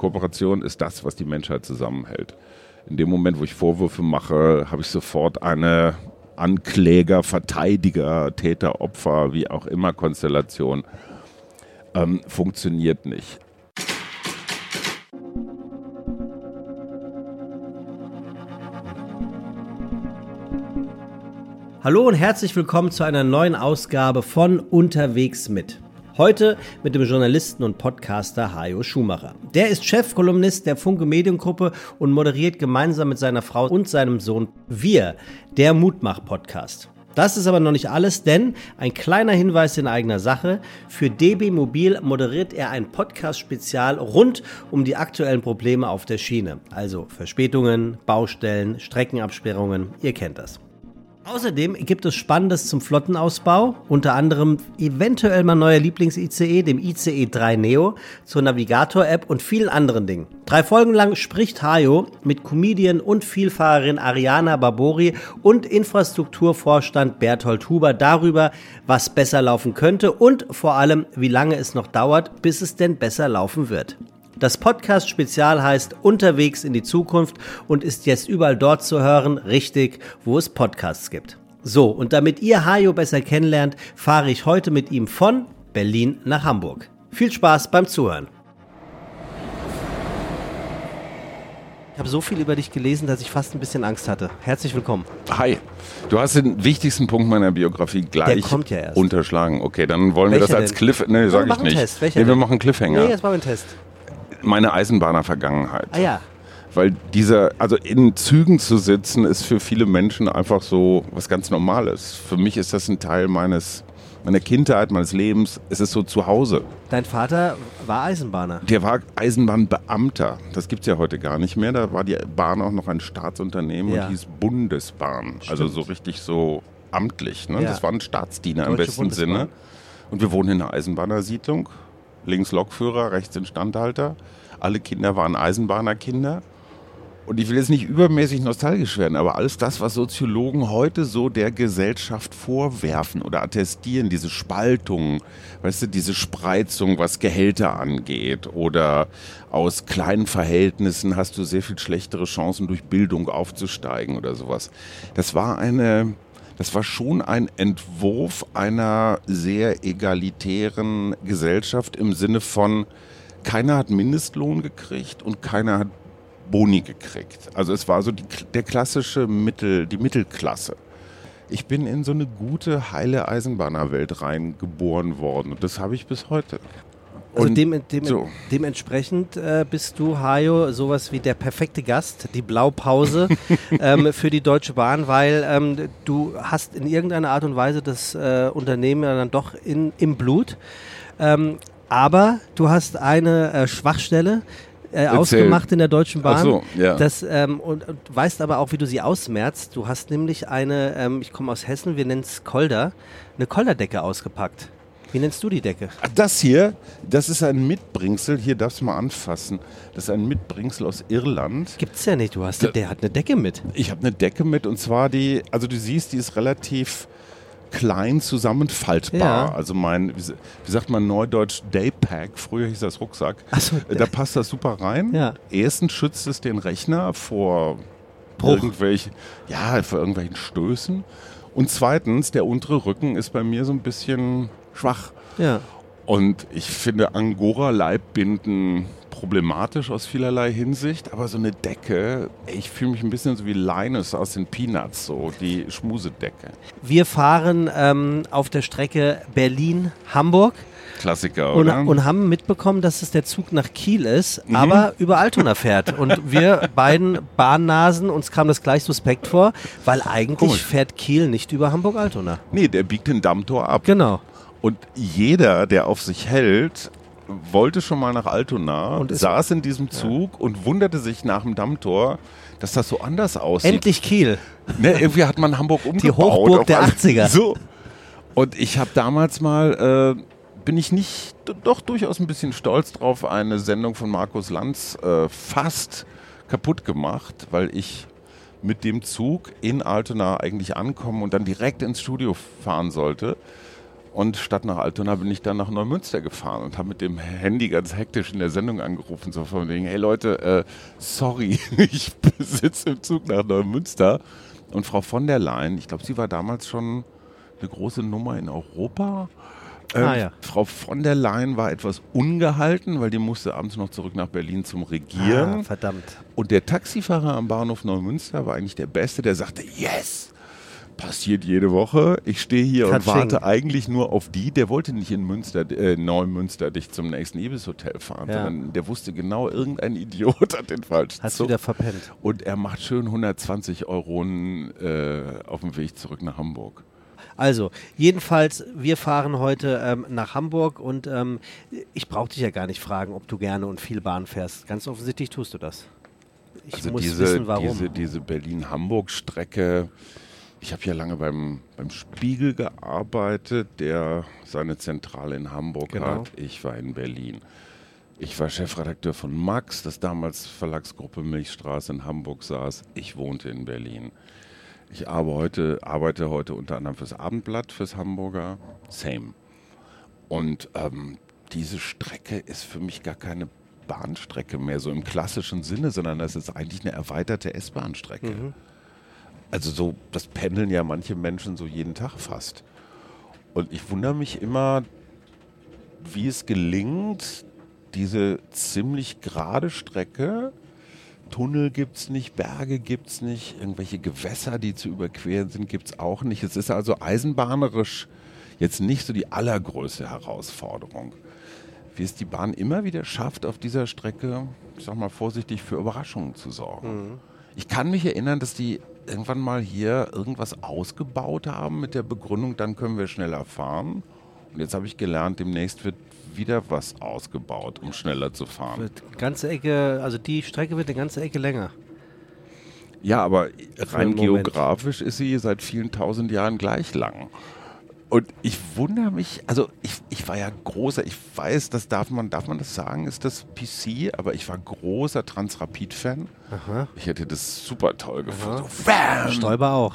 Kooperation ist das, was die Menschheit zusammenhält. In dem Moment, wo ich Vorwürfe mache, habe ich sofort eine Ankläger, Verteidiger, Täter, Opfer, wie auch immer Konstellation. Ähm, funktioniert nicht. Hallo und herzlich willkommen zu einer neuen Ausgabe von Unterwegs mit. Heute mit dem Journalisten und Podcaster Hajo Schumacher. Der ist Chefkolumnist der Funke Mediengruppe und moderiert gemeinsam mit seiner Frau und seinem Sohn Wir, der Mutmach-Podcast. Das ist aber noch nicht alles, denn ein kleiner Hinweis in eigener Sache. Für DB Mobil moderiert er ein Podcast-Spezial rund um die aktuellen Probleme auf der Schiene. Also Verspätungen, Baustellen, Streckenabsperrungen, ihr kennt das. Außerdem gibt es Spannendes zum Flottenausbau, unter anderem eventuell mein neuer Lieblings-ICE, dem ICE 3 Neo, zur Navigator-App und vielen anderen Dingen. Drei Folgen lang spricht Hayo mit Comedian und Vielfahrerin Ariana Barbori und Infrastrukturvorstand Berthold Huber darüber, was besser laufen könnte und vor allem, wie lange es noch dauert, bis es denn besser laufen wird. Das Podcast-Spezial heißt Unterwegs in die Zukunft und ist jetzt überall dort zu hören, richtig, wo es Podcasts gibt. So, und damit ihr Hajo besser kennenlernt, fahre ich heute mit ihm von Berlin nach Hamburg. Viel Spaß beim Zuhören. Ich habe so viel über dich gelesen, dass ich fast ein bisschen Angst hatte. Herzlich willkommen. Hi. Du hast den wichtigsten Punkt meiner Biografie gleich ja unterschlagen. Okay, dann wollen Welcher wir das als denn? Cliff. Nee, sag ich machen nicht. Test. Welcher nee, wir machen Cliffhanger. Nee, jetzt machen wir einen Test. Meine Eisenbahner-Vergangenheit. Ah ja. Weil dieser, also in Zügen zu sitzen, ist für viele Menschen einfach so was ganz Normales. Für mich ist das ein Teil meines, meiner Kindheit, meines Lebens. Es ist so zu Hause. Dein Vater war Eisenbahner. Der war Eisenbahnbeamter. Das gibt es ja heute gar nicht mehr. Da war die Bahn auch noch ein Staatsunternehmen Ja. und hieß Bundesbahn. Also so richtig so amtlich. Ne? Ja. Das war ein Staatsdiener im Deutsche besten Bundesbahn. Sinne. Und wir wohnen in einer Eisenbahnersiedlung. Links Lokführer, rechts Instandhalter. Alle Kinder waren Eisenbahnerkinder. Und ich will jetzt nicht übermäßig nostalgisch werden, aber alles das, was Soziologen heute so der Gesellschaft vorwerfen oder attestieren, diese Spaltung, weißt du, diese Spreizung, was Gehälter angeht oder aus kleinen Verhältnissen hast du sehr viel schlechtere Chancen, durch Bildung aufzusteigen oder sowas. Das war eine, das war schon ein Entwurf einer sehr egalitären Gesellschaft im Sinne von, keiner hat Mindestlohn gekriegt und keiner hat Boni gekriegt. Also es war so die, der klassische Mittel, die Mittelklasse. Ich bin in so eine gute, heile Eisenbahnerwelt reingeboren worden und das habe ich bis heute. Also Und dem, dem, so. dementsprechend äh, bist du, Hajo, sowas wie der perfekte Gast, die Blaupause ähm, für die Deutsche Bahn, weil ähm, du hast in irgendeiner Art und Weise das äh, Unternehmen ja dann doch in, im Blut. Ähm, aber du hast eine äh, Schwachstelle äh, ausgemacht in der Deutschen Bahn. Ach so, ja. das, ähm, und, und weißt aber auch, wie du sie ausmerzt. Du hast nämlich eine, ähm, ich komme aus Hessen, wir nennen es Kolder, eine Kolderdecke ausgepackt. Wie nennst du die Decke? Ah, Das hier, das ist ein Mitbringsel, hier darfst du mal anfassen. Das ist ein Mitbringsel aus Irland. Gibt's ja nicht. Du hast, Ja. der hat eine Decke mit. Ich habe eine Decke mit und zwar die, also du siehst, die ist relativ klein zusammenfaltbar. Ja. Also mein, wie, sagt man neudeutsch, Daypack, früher hieß das Rucksack. So, Äh, da passt das super rein. Ja. Erstens schützt es den Rechner vor Bruch. irgendwelchen, ja, vor irgendwelchen Stößen. Und zweitens, der untere Rücken ist bei mir so ein bisschen schwach. Ja. Und ich finde Angora-Leibbinden problematisch aus vielerlei Hinsicht, aber so eine Decke, ich fühle mich ein bisschen so wie Linus aus den Peanuts, so die Schmusedecke. Wir fahren ähm, auf der Strecke Berlin-Hamburg Klassiker, und, oder? und haben mitbekommen, dass es der Zug nach Kiel ist, Mhm. aber über Altona fährt. Und wir beiden Bahnnasen, uns kam das gleich suspekt vor, weil eigentlich Komisch. fährt Kiel nicht über Hamburg-Altona. nee, der biegt den Dammtor ab. Genau. Und jeder, der auf sich hält, wollte schon mal nach Altona, Und saß in diesem Zug und wunderte sich nach dem Dammtor, dass das so anders aussieht. Endlich Kiel. Ne, irgendwie hat man Hamburg umgebaut. Hochburg auf der einmal. 80er. So. Und ich habe damals mal, äh, bin ich nicht, doch durchaus ein bisschen stolz drauf, eine Sendung von Markus Lanz äh, fast kaputt gemacht, weil ich mit dem Zug in Altona eigentlich ankommen und dann direkt ins Studio fahren sollte. Und statt nach Altona bin ich dann nach Neumünster gefahren und habe mit dem Handy ganz hektisch in der Sendung angerufen, so von wegen, hey Leute, äh, sorry, ich sitze im Zug nach Neumünster. Und Frau von der Leyen, ich glaube, sie war damals schon eine große Nummer in Europa. Ähm, Ah, ja. Frau von der Leyen war etwas ungehalten, weil die musste abends noch zurück nach Berlin zum Regieren. Ah, verdammt. Und der Taxifahrer am Bahnhof Neumünster war eigentlich der Beste, der sagte, yes, passiert jede Woche. Ich stehe hier und Katsching. warte eigentlich nur auf die. Der wollte nicht in Münster, äh, Neumünster dich zum nächsten Ibis-Hotel fahren, Ja. sondern der wusste genau, irgendein Idiot hat den falschen Hast Zug. wieder verpennt. Und er macht schön 120 Euro äh, auf dem Weg zurück nach Hamburg. Also, jedenfalls, wir fahren heute ähm, nach Hamburg und ähm, ich brauche dich ja gar nicht fragen, ob du gerne und viel Bahn fährst. Ganz offensichtlich tust du das. Ich Also muss diese, wissen, warum. diese, diese Berlin-Hamburg-Strecke, ich habe ja lange beim, beim Spiegel gearbeitet, der seine Zentrale in Hamburg Genau. hat. Ich war in Berlin. Ich war Chefredakteur von Max, das damals Verlagsgruppe Milchstraße in Hamburg saß. Ich wohnte in Berlin. Ich arbeite, arbeite heute unter anderem fürs Abendblatt, fürs Hamburger. Same. Und ähm, diese Strecke ist für mich gar keine Bahnstrecke mehr, so im klassischen Sinne, sondern das ist eigentlich eine erweiterte S-Bahn-Strecke. Also so, das pendeln ja manche Menschen so jeden Tag fast. Und ich wundere mich immer, wie es gelingt, diese ziemlich gerade Strecke, Tunnel gibt es nicht, Berge gibt es nicht, irgendwelche Gewässer, die zu überqueren sind, gibt es auch nicht. Es ist also eisenbahnerisch jetzt nicht so die allergrößte Herausforderung. Wie es die Bahn immer wieder schafft, auf dieser Strecke, ich sag mal vorsichtig, für Überraschungen zu sorgen. Ich kann mich erinnern, dass die irgendwann mal hier irgendwas ausgebaut haben mit der Begründung, dann können wir schneller fahren. Und jetzt habe ich gelernt, demnächst wird wieder was ausgebaut, um schneller zu fahren. Wird ganze Ecke, also die Strecke wird eine ganze Ecke länger. Ja, aber rein geografisch ist sie seit vielen tausend Jahren gleich lang. Und ich wundere mich, also ich, ich war ja großer, ich weiß, das darf man, darf man das sagen, ist das PC, aber ich war großer Transrapid-Fan. Ich hätte das super toll gefunden. So, bam! Stoiber auch.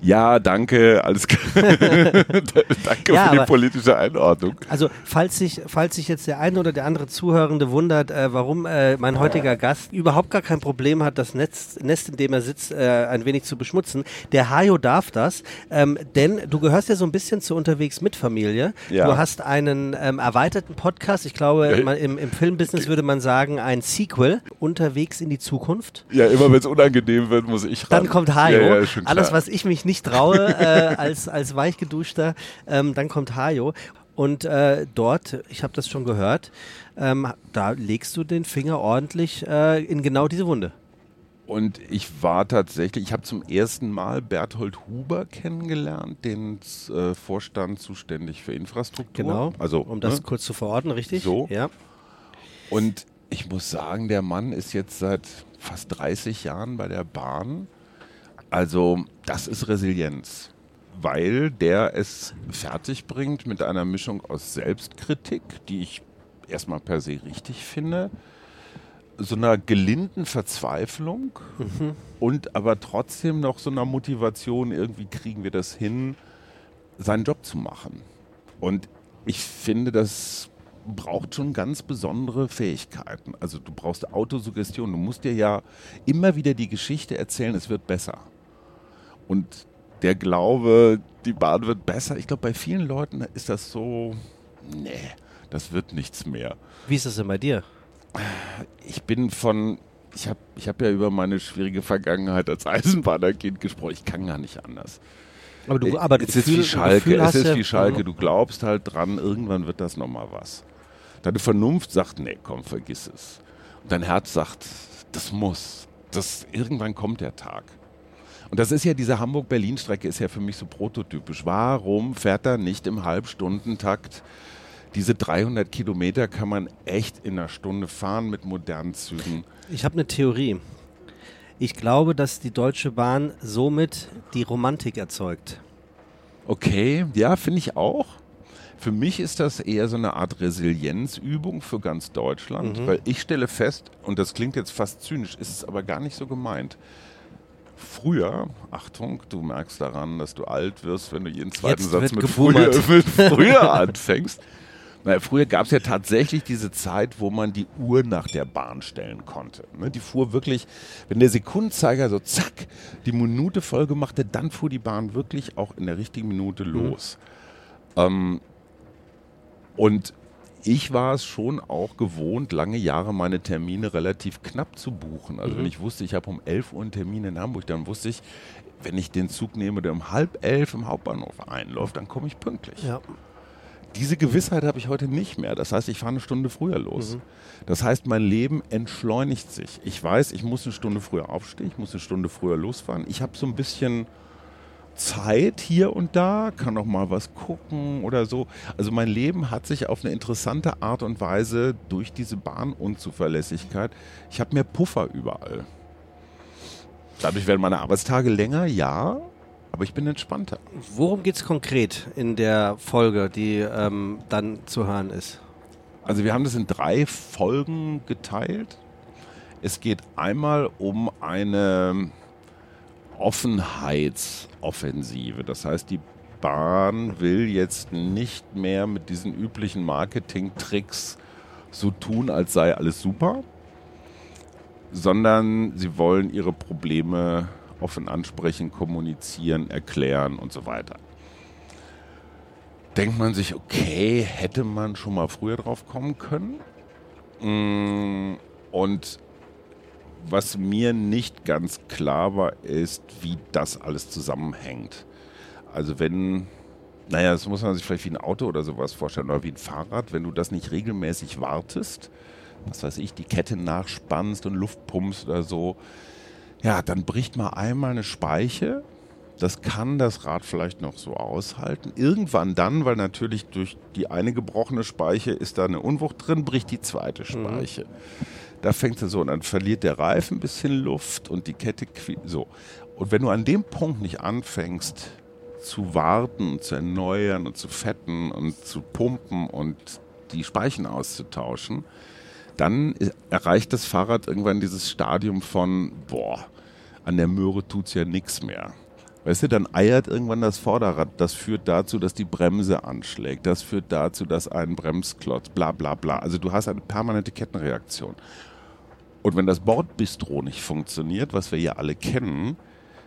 Ja, danke, alles danke Ja, für die politische Einordnung. Also, falls sich, falls sich jetzt der eine oder der andere Zuhörende wundert, äh, warum äh, mein heutiger Gast überhaupt gar kein Problem hat, das Netz, Nest, in dem er sitzt, äh, ein wenig zu beschmutzen, der Hajo darf das, ähm, denn du gehörst ja so ein bisschen zur Unterwegs mit Familie. Ja. Du hast einen ähm, erweiterten Podcast, ich glaube, Ja. man, im, im Filmbusiness würde man sagen, ein Sequel, Unterwegs in die Zukunft. Ja, immer wenn es unangenehm wird, muss ich ran. Dann kommt Hajo. Ja, Alles, was ich mich nicht traue äh, als, als weichgeduschter, ähm, dann kommt Hajo. Und äh, dort, ich habe das schon gehört, ähm, da legst du den Finger ordentlich äh, in genau diese Wunde. Und ich war tatsächlich, ich habe zum ersten Mal Berthold Huber kennengelernt, den äh, Vorstand zuständig für Infrastruktur. Genau. Also, um das ne? kurz zu verorten, richtig? So. Ja. Und ich muss sagen, der Mann ist jetzt seit fast 30 Jahren bei der Bahn. Also, das ist Resilienz. Weil der es fertig bringt mit einer Mischung aus Selbstkritik, die ich erstmal per se richtig finde, so einer gelinden Verzweiflung und aber trotzdem noch so einer Motivation, irgendwie kriegen wir das hin, seinen Job zu machen. Und ich finde, das braucht schon ganz besondere Fähigkeiten. Also du brauchst Autosuggestion. Du musst dir ja immer wieder die Geschichte erzählen, es wird besser. Und der Glaube, die Bahn wird besser, ich glaube, bei vielen Leuten ist das so, nee, das wird nichts mehr. Wie ist das denn bei dir? Ich bin von, ich habe ich hab ja über meine schwierige Vergangenheit als Eisenbahnerkind gesprochen. Ich kann gar nicht anders. Aber du, aber es ist Gefühl- wie Schalke, es ist ja- wie Schalke. Du glaubst halt dran, irgendwann wird das nochmal was. Deine Vernunft sagt, nee, komm, vergiss es. Und dein Herz sagt, das muss. Das, irgendwann kommt der Tag. Und das ist ja, diese Hamburg-Berlin-Strecke ist ja für mich so prototypisch. Warum fährt er nicht im Halbstundentakt? Diese 300 Kilometer kann man echt in einer Stunde fahren mit modernen Zügen. Ich habe eine Theorie. Ich glaube, dass die Deutsche Bahn somit die Romantik erzeugt. Okay, ja, finde ich auch. Für mich ist das eher so eine Art Resilienzübung für ganz Deutschland, weil ich stelle fest, und das klingt jetzt fast zynisch, ist es aber gar nicht so gemeint. Früher, Achtung, du merkst daran, dass du alt wirst, wenn du jeden zweiten Jetzt Satz mit früher, mit früher anfängst. Na, früher gab es ja tatsächlich diese Zeit, wo man die Uhr nach der Bahn stellen konnte. Ne, die fuhr wirklich, wenn der Sekundenzeiger so zack die Minute voll gemacht hat, dann fuhr die Bahn wirklich auch in der richtigen Minute los. Ähm, und ich war es schon auch gewohnt, lange Jahre meine Termine relativ knapp zu buchen. Also wenn ich wusste, ich habe um 11 Uhr einen Termin in Hamburg, dann wusste ich, wenn ich den Zug nehme, der um halb elf im Hauptbahnhof einläuft, dann komme ich pünktlich. Ja. Diese Gewissheit habe ich heute nicht mehr. Das heißt, ich fahre eine Stunde früher los. Das heißt, mein Leben entschleunigt sich. Ich weiß, ich muss eine Stunde früher aufstehen, ich muss eine Stunde früher losfahren. Ich habe so ein bisschen Zeit hier und da, kann noch mal was gucken oder so. Also mein Leben hat sich auf eine interessante Art und Weise durch diese Bahnunzuverlässigkeit, ich habe mehr Puffer überall. Dadurch werden meine Arbeitstage länger, ja, aber ich bin entspannter. Worum geht es konkret in der Folge, die ähm, dann zu hören ist? Also wir haben das in drei Folgen geteilt. Es geht einmal um eine Offenheitsoffensive. Das heißt, die Bahn will jetzt nicht mehr mit diesen üblichen Marketing-Tricks so tun, als sei alles super, sondern sie wollen ihre Probleme offen ansprechen, kommunizieren, erklären und so weiter. Denkt man sich, okay, hätte man schon mal früher drauf kommen können? Mm, Und was mir nicht ganz klar war, ist, wie das alles zusammenhängt. Also wenn, naja, das muss man sich vielleicht wie ein Auto oder sowas vorstellen oder wie ein Fahrrad, wenn du das nicht regelmäßig wartest, was weiß ich, die Kette nachspannst und Luft pumpst oder so, ja, dann bricht mal einmal eine Speiche. Das kann das Rad vielleicht noch so aushalten. Irgendwann dann, weil natürlich durch die eine gebrochene Speiche ist da eine Unwucht drin, bricht die zweite Speiche. Da fängt es so und dann verliert der Reifen ein bisschen Luft und die Kette so. Und wenn du an dem Punkt nicht anfängst zu warten, und zu erneuern und zu fetten und zu pumpen und die Speichen auszutauschen, dann erreicht das Fahrrad irgendwann dieses Stadium von, boah, an der Möhre tut's ja nichts mehr. Weißt du, dann eiert irgendwann das Vorderrad. Das führt dazu, dass die Bremse anschlägt. Das führt dazu, dass ein Bremsklotz, bla bla bla. Also du hast eine permanente Kettenreaktion. Und wenn das Bordbistro nicht funktioniert, was wir ja alle kennen,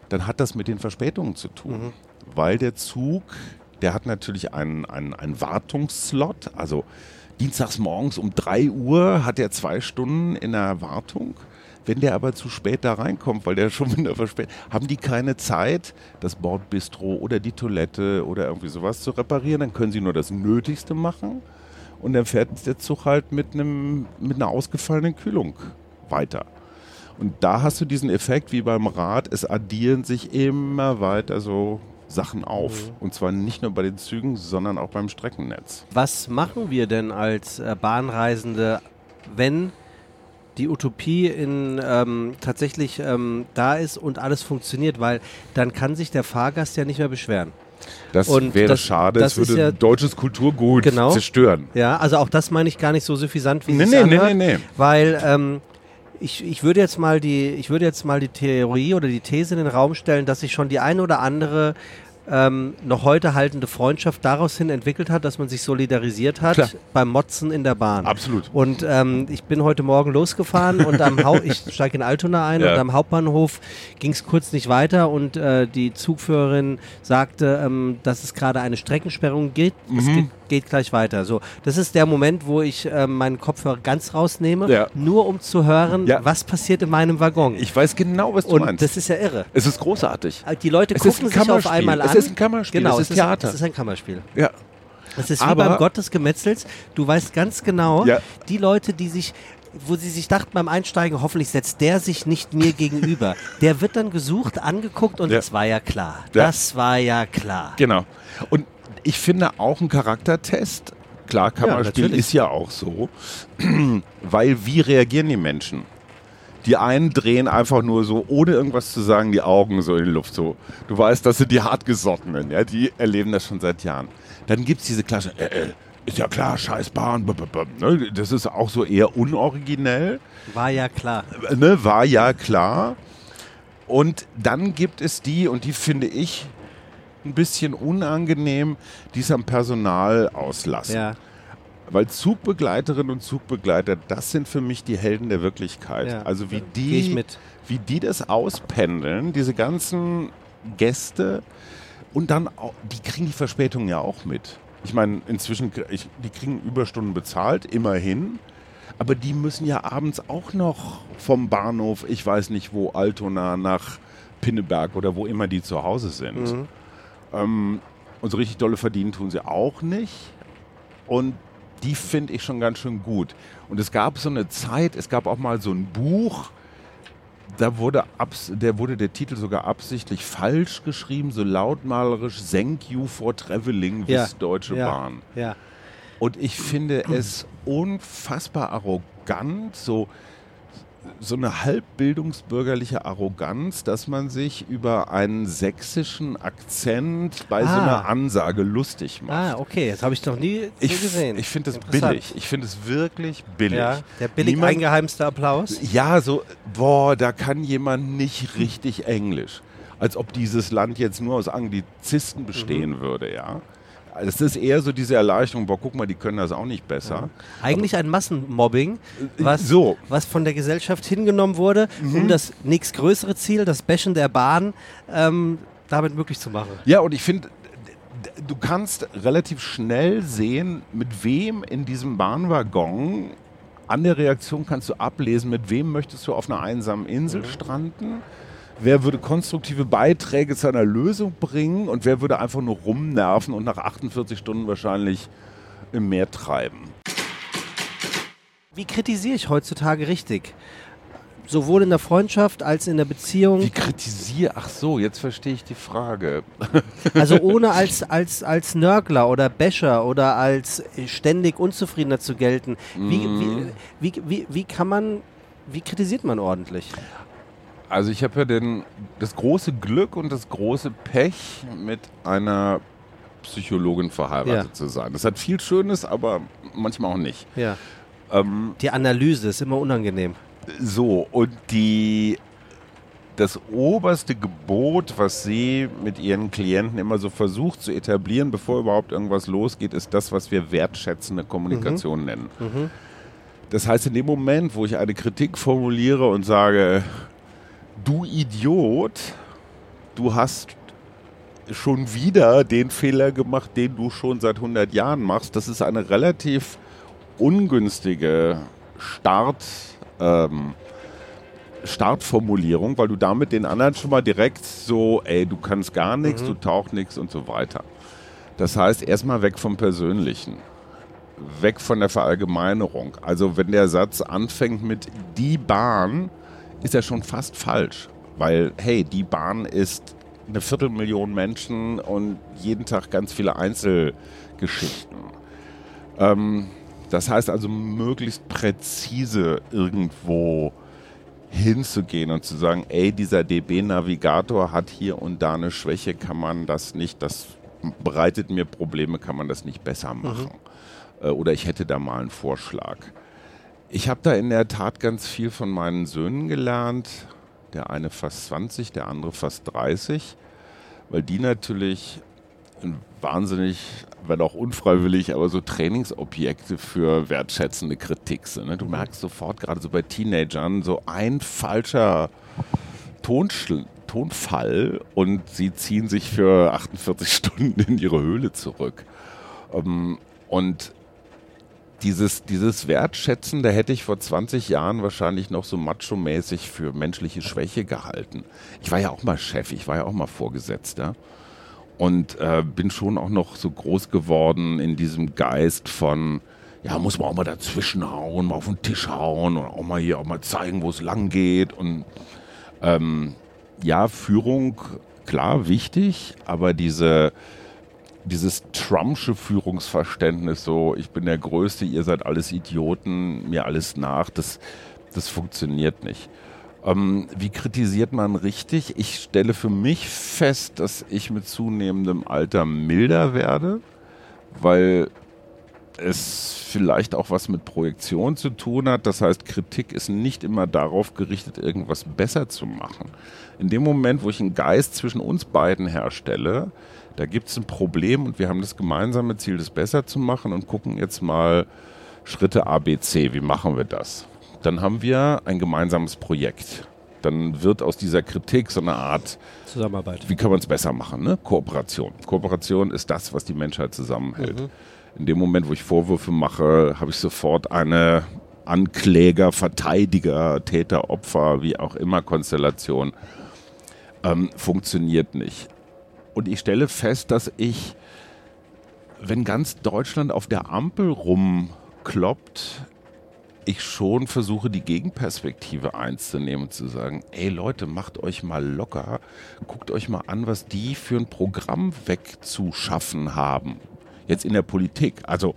dann hat das mit den Verspätungen zu tun. Weil der Zug, der hat natürlich einen, einen, einen Wartungsslot. Also dienstags morgens um 3 Uhr hat er zwei Stunden in der Wartung. Wenn der aber zu spät da reinkommt, weil der schon wieder verspätet, haben die keine Zeit, das Bordbistro oder die Toilette oder irgendwie sowas zu reparieren. Dann können sie nur das Nötigste machen und dann fährt der Zug halt mit, einem, mit einer ausgefallenen Kühlung weiter. Und da hast du diesen Effekt wie beim Rad, es addieren sich immer weiter so Sachen auf. Und zwar nicht nur bei den Zügen, sondern auch beim Streckennetz. Was machen wir denn als äh, Bahnreisende, wenn die Utopie in, ähm, tatsächlich ähm, da ist und alles funktioniert? Weil dann kann sich der Fahrgast ja nicht mehr beschweren. Das Und wäre das- schade, das es würde ja- deutsches Kulturgut Genau. zerstören. Ja, also auch das meine ich gar nicht so suffisant, wie Nee, es nee, nee, anhört, nee, nee. Weil ähm, ich, ich würde jetzt mal die, ich würde jetzt mal die Theorie oder die These in den Raum stellen, dass sich schon die eine oder andere ähm, noch heute haltende Freundschaft daraus hin entwickelt hat, dass man sich solidarisiert hat Klar. beim Motzen in der Bahn. Absolut. Und ähm, ich bin heute Morgen losgefahren und am Hau ich steige in Altona ein Ja. und am Hauptbahnhof ging es kurz nicht weiter und äh, die Zugführerin sagte, ähm, dass es gerade eine Streckensperrung gibt. Es Mhm. Geht, gleich weiter. So, das ist der Moment, wo ich ähm, meinen Kopfhörer ganz rausnehme, Ja. nur um zu hören, Ja. was passiert in meinem Waggon. Ich weiß genau, was du und meinst. das ist ja irre. es ist großartig. Die Leute Es gucken sich auf einmal Es an. ist ein Kammerspiel. Genau, Es es ist Theater. Es ist ein Kammerspiel. Ja. Es ist wie Aber- beim Gott des Gemetzels. Du weißt ganz genau, Ja. die Leute, die sich, wo sie sich dachten beim Einsteigen, hoffentlich setzt der sich nicht mir gegenüber. Der wird dann gesucht, angeguckt und Ja. das war ja klar. Ja. Das war ja klar. Genau. Und ich finde auch ein Charaktertest, klar, Kammerspiel natürlich. ist ja auch so, weil wie reagieren die Menschen? Die einen drehen einfach nur so, ohne irgendwas zu sagen, die Augen so in die Luft. So. Du weißt, das sind die Hartgesottenen, ja, die erleben das schon seit Jahren. Dann gibt es diese Klasse, äh, äh, ist ja klar, scheiß Bahn, ne? das ist auch so eher unoriginell War ja klar. ne, war ja klar. Und dann gibt es die, und die finde ich ein bisschen unangenehm, die es am Personal auslassen. Ja. Weil Zugbegleiterinnen und Zugbegleiter, das sind für mich die Helden der Wirklichkeit. Ja. Also wie die, wie die das auspendeln, diese ganzen Gäste und dann auch, die kriegen die Verspätung ja auch mit. Ich meine, inzwischen, ich, die kriegen Überstunden bezahlt, immerhin. Aber die müssen ja abends auch noch vom Bahnhof, ich weiß nicht wo, Altona nach Pinneberg oder wo immer die zu Hause sind. Mhm. Ähm, und so richtig dolle verdienen tun sie auch nicht. Und die finde ich schon ganz schön gut. Und es gab so eine Zeit, es gab auch mal so ein Buch, da wurde, abs der wurde der Titel sogar absichtlich falsch geschrieben, so lautmalerisch Thank you for traveling Ja. Deutsche ja. Bahn. Ja. Und ich finde es unfassbar arrogant, so, so eine halbbildungsbürgerliche Arroganz, dass man sich über einen sächsischen Akzent bei so Ah. einer Ansage lustig macht. Ah, okay, das habe ich noch nie so Ich, gesehen. ich finde es Interessant. billig. Ich finde es wirklich billig. Ja, der billig Niemand- eingeheimste Applaus. Ja, so, boah, da kann jemand nicht richtig Englisch. Als ob dieses Land jetzt nur aus Anglizisten bestehen Mhm. würde, ja. Es ist eher so diese Erleichterung, boah, guck mal, die können das auch nicht besser. Eigentlich ein Massenmobbing, was, so. was von der Gesellschaft hingenommen wurde, um das nächstgrößere Ziel, das Bashen der Bahn, ähm, damit möglich zu machen. Ja, und ich finde, du kannst relativ schnell sehen, mit wem in diesem Bahnwaggon an der Reaktion kannst du ablesen, mit wem möchtest du auf einer einsamen Insel stranden. Wer würde konstruktive Beiträge zu einer Lösung bringen und wer würde einfach nur rumnerven und nach 48 Stunden wahrscheinlich im Meer treiben? Wie kritisiere ich heutzutage richtig? Sowohl in der Freundschaft als in der Beziehung. Wie kritisiere? Ach so, jetzt verstehe ich die Frage. Also ohne als, als, als Nörgler oder Basher oder als ständig Unzufriedener zu gelten. Wie, Mhm. wie, wie, wie, wie kann man, wie kritisiert man ordentlich? Also ich habe ja den, das große Glück und das große Pech, mit einer Psychologin verheiratet Ja. zu sein. Das hat viel Schönes, aber manchmal auch nicht. Ja. Ähm, Die Analyse ist immer unangenehm. so, und die, das oberste Gebot, was sie mit ihren Klienten immer so versucht zu etablieren, bevor überhaupt irgendwas losgeht, ist das, was wir wertschätzende Kommunikation nennen. Das heißt, in dem Moment, wo ich eine Kritik formuliere und sage, du Idiot, du hast schon wieder den Fehler gemacht, den du schon seit 100 Jahren machst, das ist eine relativ ungünstige Start, ähm, Startformulierung, weil du damit den anderen schon mal direkt so, ey, du kannst gar nichts, du tauchst nichts und so weiter. Das heißt, erstmal weg vom Persönlichen weg von der Verallgemeinerung. Also wenn der Satz anfängt mit die Bahn, ist er schon fast falsch. Weil, hey, die Bahn ist eine Viertelmillion Menschen und jeden Tag ganz viele Einzelgeschichten. Ähm, das heißt also, möglichst präzise irgendwo hinzugehen und zu sagen, ey, dieser DB-Navigator hat hier und da eine Schwäche, kann man das nicht, das bereitet mir Probleme, kann man das nicht besser machen. Äh, Oder ich hätte da mal einen Vorschlag. Ich habe da in der Tat ganz viel von meinen Söhnen gelernt. Der eine fast 20, der andere fast 30, weil die natürlich wahnsinnig, wenn auch unfreiwillig, aber so Trainingsobjekte für wertschätzende Kritik sind. Ne? Du merkst sofort, gerade so bei Teenagern, so ein falscher Tonschl Tonfall und sie ziehen sich für 48 Stunden in ihre Höhle zurück. Ähm, und dieses, dieses Wertschätzen, da hätte ich vor 20 Jahren wahrscheinlich noch so macho-mäßig für menschliche Schwäche gehalten. Ich war ja auch mal Chef, ich war ja auch mal Vorgesetzter und äh, bin schon auch noch so groß geworden in diesem Geist von, ja, muss man auch mal dazwischen hauen, mal auf den Tisch hauen und auch mal hier auch mal zeigen, wo es lang geht und ähm, ja, Führung, klar, wichtig, aber diese, dieses Trumpsche Führungsverständnis, so ich bin der Größte, ihr seid alles Idioten, mir alles nach, das, das funktioniert nicht. Ähm, wie kritisiert man richtig? Ich stelle für mich fest, dass ich mit zunehmendem Alter milder werde, weil es vielleicht auch was mit Projektion zu tun hat. Das heißt, Kritik ist nicht immer darauf gerichtet, irgendwas besser zu machen. In dem Moment, wo ich einen Geist zwischen uns beiden herstelle, da gibt es ein Problem und wir haben das gemeinsame Ziel, das besser zu machen und gucken jetzt mal Schritte A, B, C. Wie machen wir das? Dann haben wir ein gemeinsames Projekt. Dann wird aus dieser Kritik so eine Art Zusammenarbeit. Wie kann man es besser machen? Ne? Kooperation. Kooperation ist das, was die Menschheit zusammenhält. Mhm. In dem Moment, wo ich Vorwürfe mache, habe ich sofort eine Ankläger, Verteidiger, Täter, Opfer, wie auch immer Konstellation. Ähm, funktioniert nicht. Und ich stelle fest, dass ich, wenn ganz Deutschland auf der Ampel rumkloppt, ich schon versuche, die Gegenperspektive einzunehmen und zu sagen, ey Leute, macht euch mal locker, guckt euch mal an, was die für ein Programm wegzuschaffen haben. Jetzt in der Politik. Also,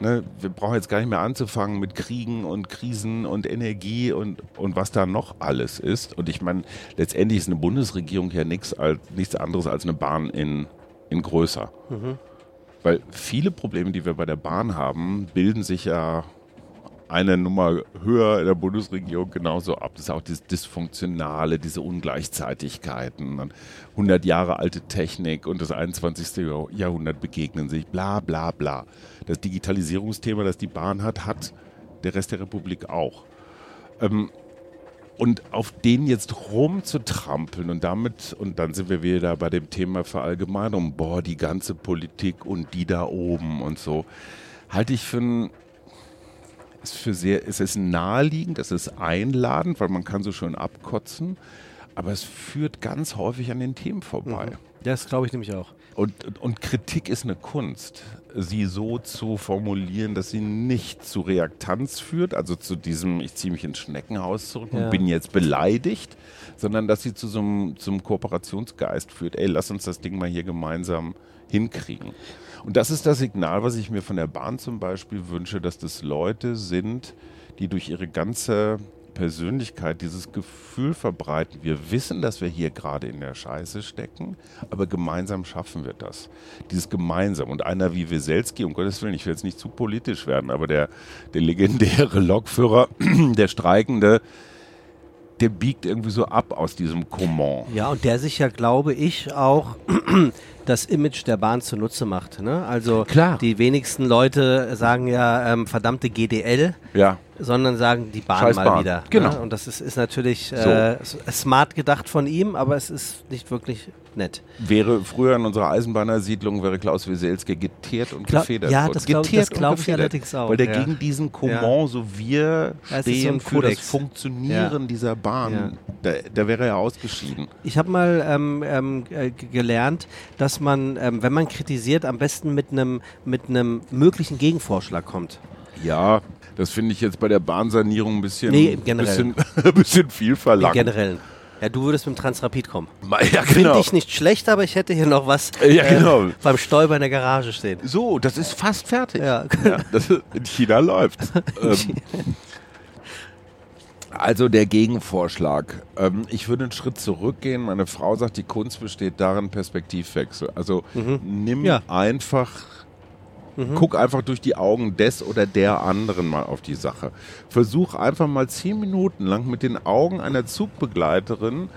ne, wir brauchen jetzt gar nicht mehr anzufangen mit Kriegen und Krisen und Energie und, und was da noch alles ist. Und ich meine, letztendlich ist eine Bundesregierung ja nichts, als, nichts anderes als eine Bahn in, in größer. Mhm. Weil viele Probleme, die wir bei der Bahn haben, bilden sich ja eine Nummer höher in der Bundesregierung genauso ab. Das ist auch dieses Dysfunktionale, diese Ungleichzeitigkeiten. 100 Jahre alte Technik und das 21. Jahrhundert begegnen sich, bla bla bla. Das Digitalisierungsthema, das die Bahn hat, hat der Rest der Republik auch. Ähm, und auf den jetzt rumzutrampeln und damit, und dann sind wir wieder bei dem Thema Verallgemeinung, boah, die ganze Politik und die da oben und so, halte ich für ein ist für sehr, es ist naheliegend, es ist einladend, weil man kann so schön abkotzen, aber es führt ganz häufig an den Themen vorbei. Mhm. Das glaube ich nämlich auch. Und, und Kritik ist eine Kunst, sie so zu formulieren, dass sie nicht zu Reaktanz führt, also zu diesem, ich ziehe mich ins Schneckenhaus zurück ja. und bin jetzt beleidigt, sondern dass sie zu so einem zum Kooperationsgeist führt. Ey, lass uns das Ding mal hier gemeinsam hinkriegen. Und das ist das Signal, was ich mir von der Bahn zum Beispiel wünsche, dass das Leute sind, die durch ihre ganze Persönlichkeit dieses Gefühl verbreiten. Wir wissen, dass wir hier gerade in der Scheiße stecken, aber gemeinsam schaffen wir das. Dieses gemeinsam. Und einer wie Weselski, um Gottes Willen, ich will jetzt nicht zu politisch werden, aber der, der legendäre Lokführer, der Streikende, der biegt irgendwie so ab aus diesem Comment. Ja, und der sich ja, glaube ich, auch das Image der Bahn zunutze macht. Ne? Also Klar. die wenigsten Leute sagen ja ähm, verdammte GDL. Ja sondern sagen die Bahn Scheißbahn. mal wieder. Genau. Ne? Und das ist, ist natürlich äh, so. smart gedacht von ihm, aber es ist nicht wirklich nett. Wäre früher in unserer Eisenbahnersiedlung wäre Klaus Wieselski geteert und Gla gefedert Ja, das glaube glaub ich allerdings auch. Weil der ja. gegen diesen Comment, ja. so wir stehen so für das Funktionieren ja. dieser Bahn, da, da, wäre er ausgeschieden. Ich habe mal ähm, ähm, äh, gelernt, dass man, ähm, wenn man kritisiert, am besten mit einem mit möglichen Gegenvorschlag kommt. Ja, das finde ich jetzt bei der Bahnsanierung ein bisschen, nee, bisschen, bisschen viel verlangt. Generell. Ja, du würdest mit dem Transrapid kommen. Ja, genau. Finde ich nicht schlecht, aber ich hätte hier noch was ja, genau. äh, beim Stäuber in der Garage stehen. So, das ist fast fertig. Ja. ja das in China läuft. ähm, also der Gegenvorschlag. Ähm, ich würde einen Schritt zurückgehen. Meine Frau sagt, die Kunst besteht darin, Perspektivwechsel. Also mhm. nimm ja. einfach Mhm. Guck einfach durch die Augen des oder der anderen mal auf die Sache. Versuch einfach mal zehn Minuten lang mit den Augen einer Zugbegleiterin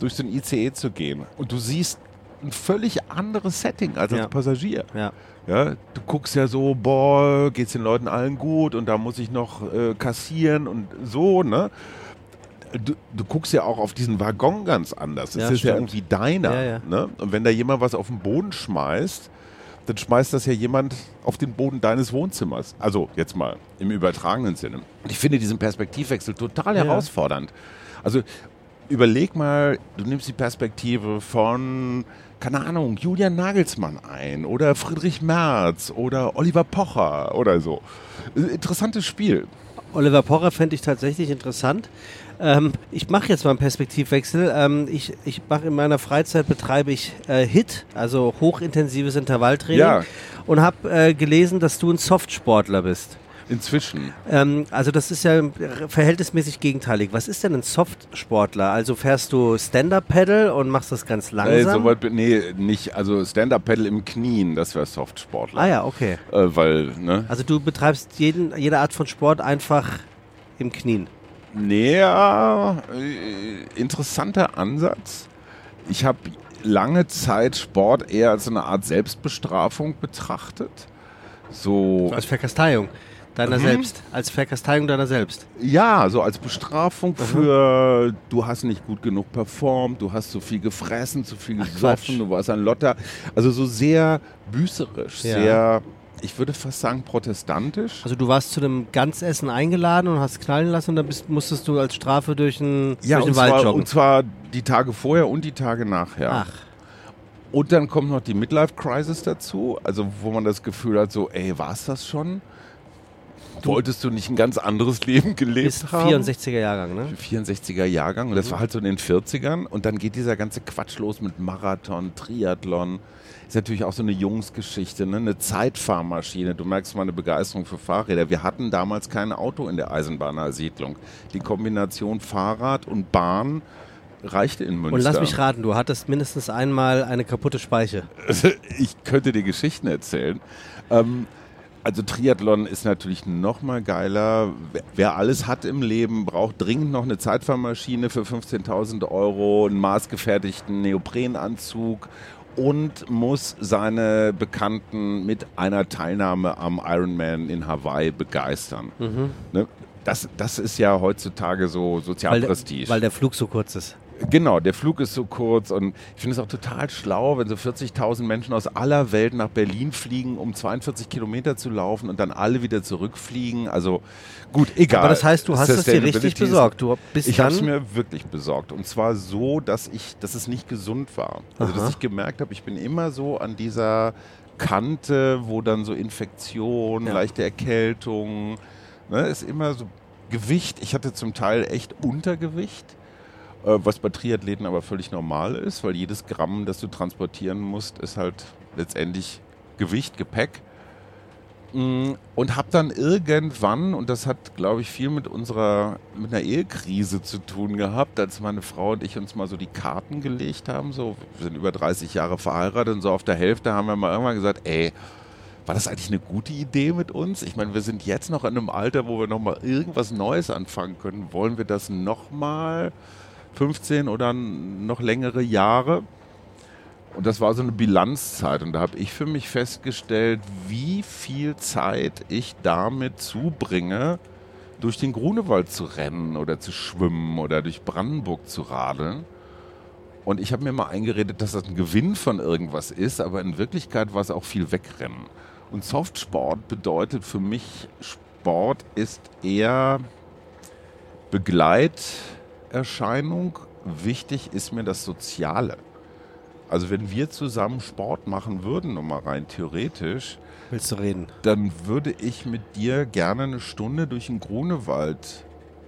durch den ICE zu gehen. Und du siehst ein völlig anderes Setting als ja. als Passagier. Ja. Ja, du guckst ja so, boah, geht's den Leuten allen gut und da muss ich noch äh, kassieren und so, ne? Du, du, guckst ja auch auf diesen Waggon ganz anders. Es ja, ist stimmt. ja irgendwie deiner. Ja, ja. Ne? Und wenn da jemand was auf den Boden schmeißt, dann schmeißt das ja jemand auf den Boden deines Wohnzimmers. Also jetzt mal im übertragenen Sinne. Ich finde diesen Perspektivwechsel total ja. herausfordernd. Also überleg mal, du nimmst die Perspektive von, keine Ahnung, Julian Nagelsmann ein oder Friedrich Merz oder Oliver Pocher oder so. Interessantes Spiel. Oliver Pocher fände ich tatsächlich interessant. Ähm, ich mache jetzt mal einen Perspektivwechsel. Ähm, ich ich mache in meiner Freizeit betreibe ich äh, HIT, also hochintensives Intervalltraining. Ja. Und habe äh, gelesen, dass du ein Softsportler bist. Inzwischen. Ähm, also das ist ja verhältnismäßig gegenteilig. Was ist denn ein Softsportler? Also fährst du Stand-Up-Pedal und machst das ganz langsam? Nee, so nee nicht. Also Stand-Up-Pedal im Knien, das wäre Softsportler. Ah ja, okay. Äh, weil, ne? Also du betreibst jeden, jede Art von Sport einfach im Knien. Nee, ja, äh, interessanter Ansatz. Ich habe lange Zeit Sport eher als eine Art Selbstbestrafung betrachtet. So. Als Verkasteiung deiner mhm. selbst, als Verkasteiung deiner selbst. Ja, so als Bestrafung mhm. für du hast nicht gut genug performt, du hast zu viel gefressen, zu viel gesoffen, Ach, du warst ein Lotter. Also so sehr büßerisch, ja. sehr ich würde fast sagen protestantisch. Also du warst zu einem Ganzessen eingeladen und hast knallen lassen und dann bist, musstest du als Strafe durch einen, ja, durch den Wald zwar, joggen. und zwar die Tage vorher und die Tage nachher. Ach. Und dann kommt noch die Midlife-Crisis dazu, also wo man das Gefühl hat, so, ey, war es das schon? Du Wolltest du nicht ein ganz anderes Leben gelebt bist haben? 64er Jahrgang, ne? 64er Jahrgang und das mhm. war halt so in den 40ern und dann geht dieser ganze Quatsch los mit Marathon, Triathlon. Ist natürlich auch so eine Jungsgeschichte, ne? eine Zeitfahrmaschine. Du merkst mal eine Begeisterung für Fahrräder. Wir hatten damals kein Auto in der Eisenbahnersiedlung. Die Kombination Fahrrad und Bahn reichte in Münster. Und lass mich raten, du hattest mindestens einmal eine kaputte Speiche. ich könnte dir Geschichten erzählen. Ähm, also Triathlon ist natürlich noch mal geiler. Wer alles hat im Leben, braucht dringend noch eine Zeitfahrmaschine für 15.000 Euro, einen maßgefertigten Neoprenanzug und muss seine Bekannten mit einer Teilnahme am Ironman in Hawaii begeistern. Mhm. Ne? Das, das ist ja heutzutage so Sozialprestige. Weil, weil der Flug so kurz ist. Genau, der Flug ist so kurz und ich finde es auch total schlau, wenn so 40.000 Menschen aus aller Welt nach Berlin fliegen, um 42 Kilometer zu laufen und dann alle wieder zurückfliegen. Also gut, egal. Aber das heißt, du hast es dir richtig besorgt. Du bist ich habe es mir wirklich besorgt und zwar so, dass ich, dass es nicht gesund war. Also Aha. dass ich gemerkt habe, ich bin immer so an dieser Kante, wo dann so Infektion, ja. leichte Erkältung, ne, ist immer so Gewicht. Ich hatte zum Teil echt Untergewicht was bei Triathleten aber völlig normal ist, weil jedes Gramm, das du transportieren musst, ist halt letztendlich Gewicht, Gepäck. Mm, und habe dann irgendwann, und das hat, glaube ich, viel mit unserer, mit einer Ehekrise zu tun gehabt, als meine Frau und ich uns mal so die Karten gelegt haben, so, wir sind über 30 Jahre verheiratet und so auf der Hälfte haben wir mal irgendwann gesagt, ey, war das eigentlich eine gute Idee mit uns? Ich meine, wir sind jetzt noch in einem Alter, wo wir nochmal irgendwas Neues anfangen können. Wollen wir das nochmal? 15 oder noch längere Jahre. Und das war so eine Bilanzzeit. Und da habe ich für mich festgestellt, wie viel Zeit ich damit zubringe, durch den Grunewald zu rennen oder zu schwimmen oder durch Brandenburg zu radeln. Und ich habe mir mal eingeredet, dass das ein Gewinn von irgendwas ist, aber in Wirklichkeit war es auch viel Wegrennen. Und Softsport bedeutet für mich, Sport ist eher Begleit. Erscheinung. Wichtig ist mir das Soziale. Also wenn wir zusammen Sport machen würden, nochmal rein theoretisch, willst du reden? Dann würde ich mit dir gerne eine Stunde durch den Grunewald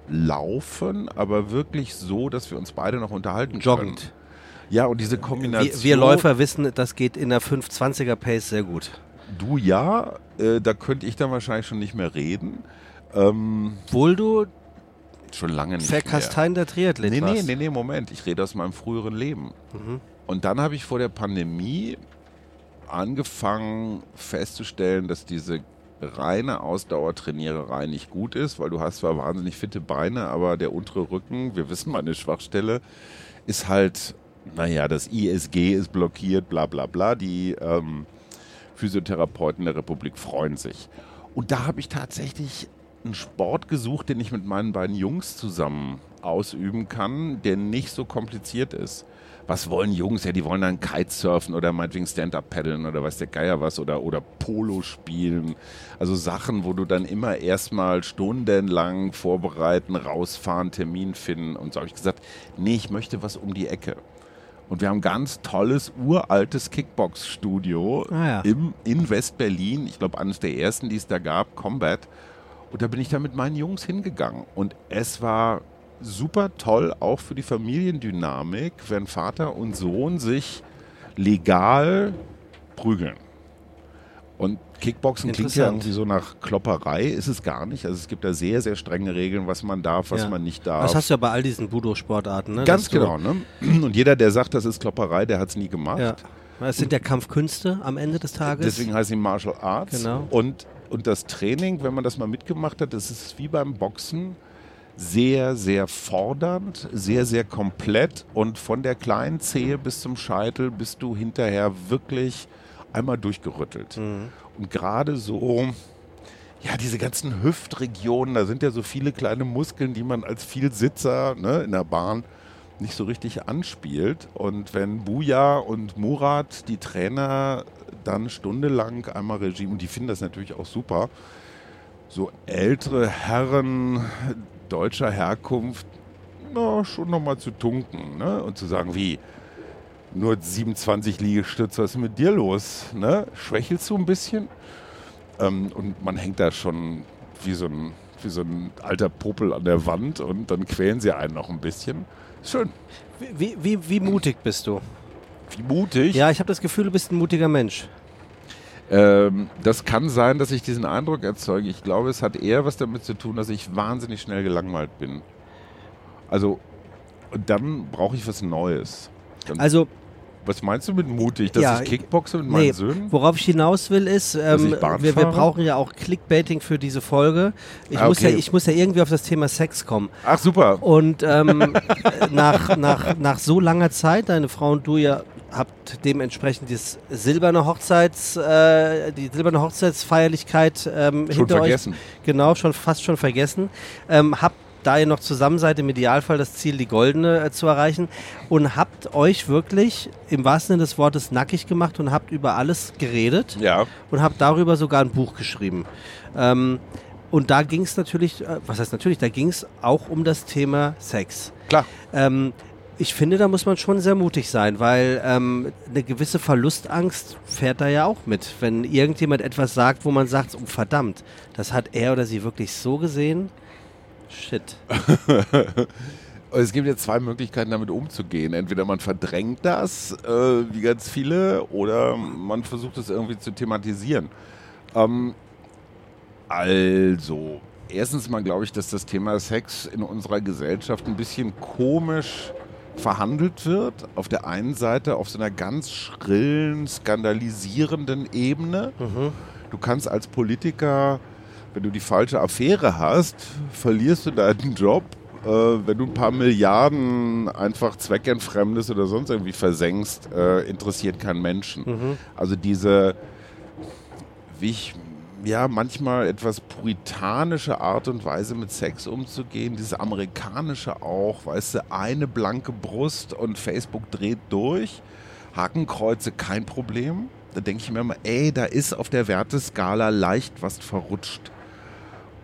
laufen, aber wirklich so, dass wir uns beide noch unterhalten Joggend. können. Ja, und diese Kombination. Wir, wir, Läufer wissen, das geht in der 520er Pace sehr gut. Du ja, äh, da könnte ich dann wahrscheinlich schon nicht mehr reden. Ähm, Obwohl du schon lange nicht Verkastein der Triathlet Nee, nee, nee, nee, Moment. Ich rede aus meinem früheren Leben. Mhm. Und dann habe ich vor der Pandemie angefangen festzustellen, dass diese reine Ausdauertrainiererei nicht gut ist, weil du hast zwar wahnsinnig fitte Beine, aber der untere Rücken, wir wissen meine Schwachstelle, ist halt, naja, das ISG ist blockiert, bla bla bla. Die ähm, Physiotherapeuten der Republik freuen sich. Und da habe ich tatsächlich einen Sport gesucht, den ich mit meinen beiden Jungs zusammen ausüben kann, der nicht so kompliziert ist. Was wollen Jungs? Ja, die wollen dann Kitesurfen oder meinetwegen Stand-Up paddeln oder weiß der Geier was oder, oder Polo spielen. Also Sachen, wo du dann immer erstmal stundenlang vorbereiten, rausfahren, Termin finden. Und so habe ich gesagt, nee, ich möchte was um die Ecke. Und wir haben ein ganz tolles, uraltes Kickbox-Studio ah, ja. in West-Berlin. Ich glaube, eines der ersten, die es da gab, Combat. Und da bin ich dann mit meinen Jungs hingegangen. Und es war super toll, auch für die Familiendynamik, wenn Vater und Sohn sich legal prügeln. Und Kickboxen klingt ja irgendwie so nach Klopperei, ist es gar nicht. Also es gibt da sehr, sehr strenge Regeln, was man darf, was ja. man nicht darf. Das hast du ja bei all diesen Budo-Sportarten, ne? Ganz genau, ne? Und jeder, der sagt, das ist Klopperei, der hat es nie gemacht. Ja. Es sind ja Kampfkünste am Ende des Tages. Deswegen heißt sie Martial Arts. Genau. Und, und das Training, wenn man das mal mitgemacht hat, das ist wie beim Boxen sehr, sehr fordernd, sehr, sehr komplett und von der kleinen Zehe bis zum Scheitel bist du hinterher wirklich einmal durchgerüttelt. Mhm. Und gerade so, ja, diese ganzen Hüftregionen, da sind ja so viele kleine Muskeln, die man als Vielsitzer ne, in der Bahn nicht so richtig anspielt. Und wenn Buja und Murat, die Trainer, dann stundenlang einmal Regime, und die finden das natürlich auch super, so ältere Herren deutscher Herkunft na, schon nochmal zu tunken ne? und zu sagen, wie, nur 27 Liegestütze, was ist mit dir los? Ne? Schwächelst du ein bisschen? Ähm, und man hängt da schon wie so, ein, wie so ein alter Popel an der Wand und dann quälen sie einen noch ein bisschen. Schön. Wie, wie, wie mutig bist du? Wie mutig? Ja, ich habe das Gefühl, du bist ein mutiger Mensch. Ähm, das kann sein, dass ich diesen Eindruck erzeuge. Ich glaube, es hat eher was damit zu tun, dass ich wahnsinnig schnell gelangweilt bin. Also, dann brauche ich was Neues. Dann also, was meinst du mit mutig? Dass ja, ich Kickboxe mit meinen nee, Söhnen? Worauf ich hinaus will, ist, ähm, wir, wir, brauchen ja auch Clickbaiting für diese Folge. Ich, ah, okay. muss ja, ich muss ja irgendwie auf das Thema Sex kommen. Ach, super. Und ähm, nach, nach, nach so langer Zeit, deine Frau und du ja habt dementsprechend das silberne Hochzeits, äh, die silberne Hochzeitsfeierlichkeit ähm, schon hinter vergessen. euch. Genau, schon fast schon vergessen. Ähm, habt da ihr noch zusammen seid, im Idealfall das Ziel, die goldene äh, zu erreichen. Und habt euch wirklich im wahrsten Sinne des Wortes nackig gemacht und habt über alles geredet. Ja. Und habt darüber sogar ein Buch geschrieben. Ähm, und da ging es natürlich, äh, was heißt natürlich, da ging es auch um das Thema Sex. Klar. Ähm, ich finde, da muss man schon sehr mutig sein, weil ähm, eine gewisse Verlustangst fährt da ja auch mit. Wenn irgendjemand etwas sagt, wo man sagt, oh, verdammt, das hat er oder sie wirklich so gesehen. Shit. es gibt jetzt zwei Möglichkeiten, damit umzugehen. Entweder man verdrängt das, äh, wie ganz viele, oder man versucht es irgendwie zu thematisieren. Ähm, also, erstens mal glaube ich, dass das Thema Sex in unserer Gesellschaft ein bisschen komisch verhandelt wird. Auf der einen Seite auf so einer ganz schrillen, skandalisierenden Ebene. Mhm. Du kannst als Politiker, wenn du die falsche Affäre hast, verlierst du deinen Job. Äh, wenn du ein paar Milliarden einfach zweckentfremdest oder sonst irgendwie versenkst, äh, interessiert keinen Menschen. Mhm. Also diese, wie ich ja, manchmal etwas puritanische Art und Weise mit Sex umzugehen, diese amerikanische auch, weißt du, eine blanke Brust und Facebook dreht durch, Hakenkreuze kein Problem. Da denke ich mir immer, ey, da ist auf der Werteskala leicht was verrutscht.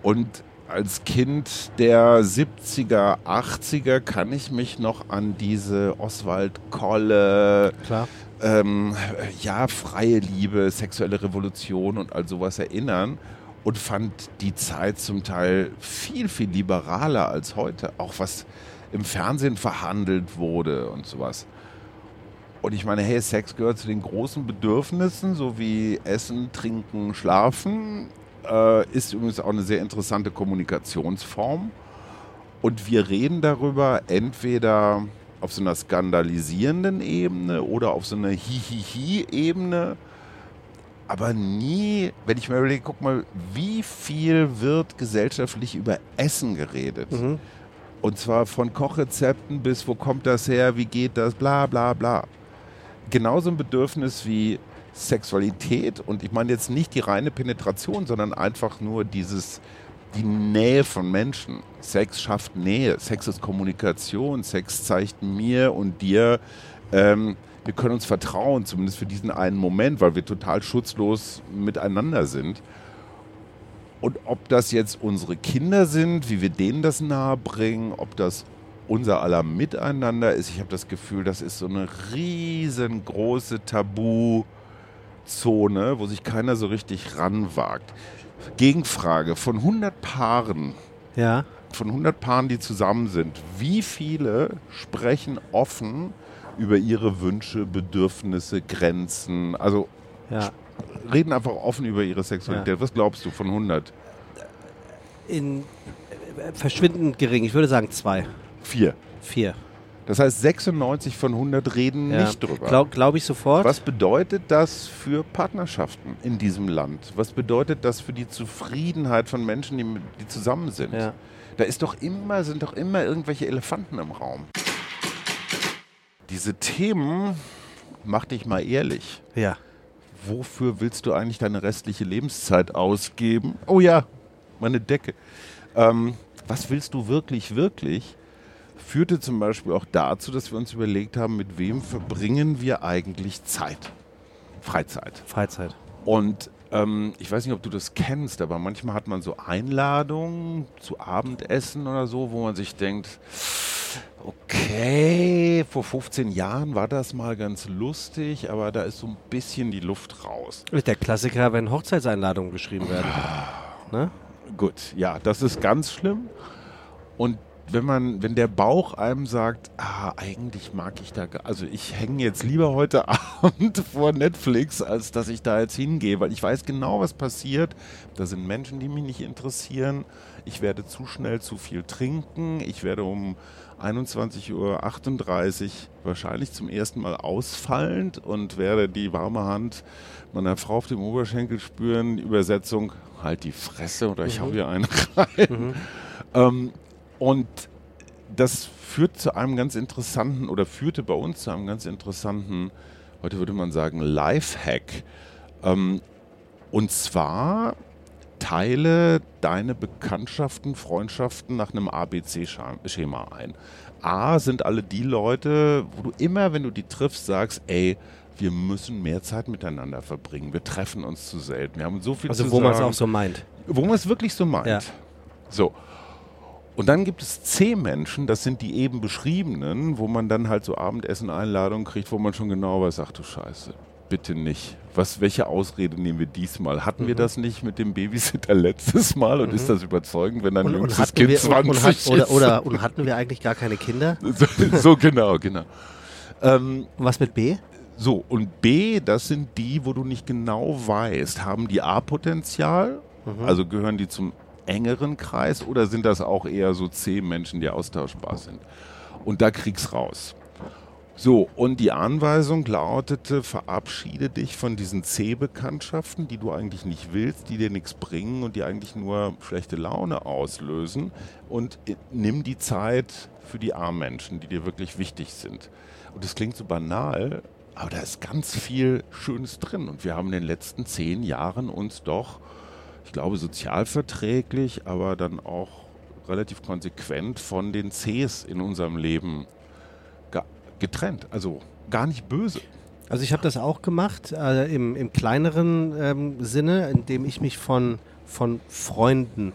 Und als Kind der 70er, 80er kann ich mich noch an diese Oswald Kolle, ähm, ja, freie Liebe, sexuelle Revolution und all sowas erinnern und fand die Zeit zum Teil viel, viel liberaler als heute. Auch was im Fernsehen verhandelt wurde und sowas. Und ich meine, hey, Sex gehört zu den großen Bedürfnissen, so wie Essen, Trinken, Schlafen. Äh, ist übrigens auch eine sehr interessante Kommunikationsform. Und wir reden darüber entweder auf so einer skandalisierenden Ebene oder auf so einer Hihihi-Ebene. Aber nie, wenn ich mir überlege, guck mal, wie viel wird gesellschaftlich über Essen geredet? Mhm. Und zwar von Kochrezepten bis wo kommt das her, wie geht das, bla bla bla. Genauso ein Bedürfnis wie Sexualität und ich meine jetzt nicht die reine Penetration, sondern einfach nur dieses die Nähe von Menschen. Sex schafft Nähe, Sex ist Kommunikation, Sex zeigt mir und dir, ähm, wir können uns vertrauen, zumindest für diesen einen Moment, weil wir total schutzlos miteinander sind. Und ob das jetzt unsere Kinder sind, wie wir denen das nahebringen, ob das unser aller Miteinander ist, ich habe das Gefühl, das ist so eine riesengroße Tabuzone, wo sich keiner so richtig ranwagt. Gegenfrage, von 100 Paaren, ja. von 100 Paaren, die zusammen sind, wie viele sprechen offen über ihre Wünsche, Bedürfnisse, Grenzen? Also ja. reden einfach offen über ihre Sexualität. Ja. Was glaubst du von 100? In äh, verschwindend gering. Ich würde sagen zwei, Vier. vier. Das heißt, 96 von 100 reden Ja. nicht drüber. Glaube glaub ich sofort. Was bedeutet das für Partnerschaften in diesem Land? Was bedeutet das für die Zufriedenheit von Menschen, die, die zusammen sind? Ja. Da ist doch immer, sind doch immer irgendwelche Elefanten im Raum. Diese Themen, mach dich mal ehrlich. Ja. Wofür willst du eigentlich deine restliche Lebenszeit ausgeben? Oh ja, meine Decke. Ähm, was willst du wirklich, wirklich? Führte zum Beispiel auch dazu, dass wir uns überlegt haben, mit wem verbringen wir eigentlich Zeit? Freizeit. Freizeit. Und ähm, ich weiß nicht, ob du das kennst, aber manchmal hat man so Einladungen zu Abendessen oder so, wo man sich denkt, okay, vor 15 Jahren war das mal ganz lustig, aber da ist so ein bisschen die Luft raus. Ist der Klassiker, wenn Hochzeitseinladungen geschrieben werden. Ne? Gut, ja, das ist ganz schlimm. Und wenn man, wenn der Bauch einem sagt, ah, eigentlich mag ich da, gar- also ich hänge jetzt lieber heute Abend vor Netflix, als dass ich da jetzt hingehe, weil ich weiß genau, was passiert. Da sind Menschen, die mich nicht interessieren. Ich werde zu schnell zu viel trinken. Ich werde um 21.38 Uhr wahrscheinlich zum ersten Mal ausfallend und werde die warme Hand meiner Frau auf dem Oberschenkel spüren. Übersetzung, halt die Fresse oder ich hau hier einen rein. Ähm, und das führt zu einem ganz interessanten oder führte bei uns zu einem ganz interessanten, heute würde man sagen, Lifehack. Ähm, und zwar teile deine Bekanntschaften, Freundschaften nach einem ABC-Schema ein. A sind alle die Leute, wo du immer, wenn du die triffst, sagst, ey, wir müssen mehr Zeit miteinander verbringen. Wir treffen uns zu selten. Wir haben so viel Also zu wo man es auch so meint. wo man es wirklich so meint. Ja. So. Und dann gibt es C-Menschen, das sind die eben beschriebenen, wo man dann halt so Abendessen-Einladungen kriegt, wo man schon genau weiß, ach du Scheiße, bitte nicht. Was, welche Ausrede nehmen wir diesmal? Hatten Mhm. wir das nicht mit dem Babysitter letztes Mal und ist das überzeugend, wenn dein Und, und, jüngstes Kind wir, 20 und, hat, oder, ist? oder und hatten wir eigentlich gar keine Kinder? so, so genau, genau. Ähm, Und was mit B? so, und B, das sind die, wo du nicht genau weißt, haben die A-Potenzial, also gehören die zum engeren Kreis oder sind das auch eher so C-Menschen, die austauschbar sind? Und da kriegst raus. So, und die Anweisung lautete, verabschiede dich von diesen C-Bekanntschaften, die du eigentlich nicht willst, die dir nichts bringen und die eigentlich nur schlechte Laune auslösen und i- nimm die Zeit für die A-Menschen, die dir wirklich wichtig sind. Und das klingt so banal, aber da ist ganz viel Schönes drin. Und wir haben in den letzten zehn Jahren uns doch, ich glaube, sozialverträglich, aber dann auch relativ konsequent von den Cs in unserem Leben ge- getrennt. Also gar nicht böse. Also ich habe das auch gemacht, äh, im, im kleineren ähm, Sinne, indem ich mich von, von Freunden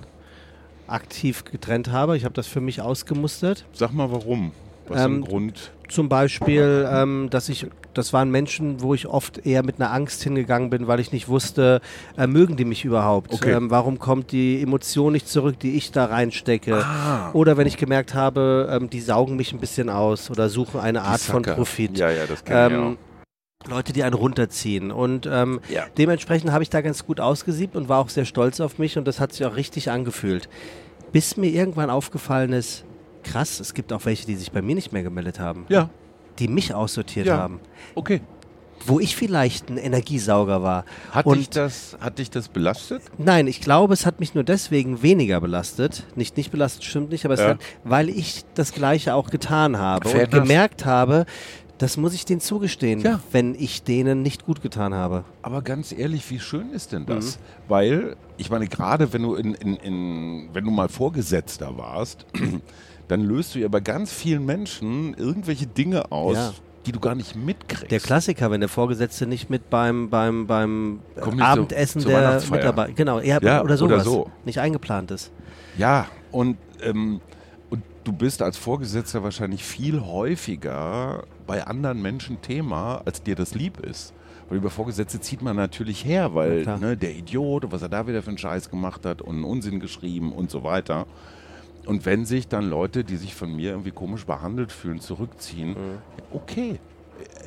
aktiv getrennt habe. Ich habe das für mich ausgemustert. Sag mal warum. Was Ähm, Grund? Zum Beispiel, ähm, dass ich, das waren Menschen, wo ich oft eher mit einer Angst hingegangen bin, weil ich nicht wusste, äh, mögen die mich überhaupt? Okay. Ähm, warum kommt die Emotion nicht zurück, die ich da reinstecke? Ah. Oder wenn ich gemerkt habe, ähm, die saugen mich ein bisschen aus oder suchen eine Art von. Profit. Ja, ja, das kann Ähm, Leute, die einen runterziehen. Und ähm, Ja. dementsprechend habe ich da ganz gut ausgesiebt und war auch sehr stolz auf mich und das hat sich auch richtig angefühlt. Bis mir irgendwann aufgefallen ist, krass, es gibt auch welche, die sich bei mir nicht mehr gemeldet haben. Ja, die mich aussortiert Ja. haben. okay. Wo ich vielleicht ein Energiesauger war. Hat, und dich das, hat dich das belastet? Nein, ich glaube, es hat mich nur deswegen weniger belastet. Nicht nicht belastet, stimmt nicht, aber es Ja. hat, weil ich das Gleiche auch getan habe Fair und enough. gemerkt habe, das muss ich denen zugestehen, Ja. wenn ich denen nicht gut getan habe. Aber ganz ehrlich, wie schön ist denn das? Mhm. Weil, ich meine, gerade wenn du in, in, in, wenn du mal Vorgesetzter warst, dann löst du ja bei ganz vielen Menschen irgendwelche Dinge aus, Ja. die du gar nicht mitkriegst. Der Klassiker, wenn der Vorgesetzte nicht mit beim, beim, beim äh, Abendessen zu- zur der. Mitarbeiter, genau, ja, Ja, oder oder sowas, so. nicht eingeplant ist. Ja, und, ähm, und du bist als Vorgesetzter wahrscheinlich viel häufiger bei anderen Menschen Thema, als dir das lieb ist. Weil über Vorgesetzte zieht man natürlich her, Ja, weil klar. ne, der Idiot, was er da wieder für einen Scheiß gemacht hat und einen Unsinn geschrieben und so weiter. Und wenn sich dann Leute, die sich von mir irgendwie komisch behandelt fühlen, zurückziehen, Mhm. okay,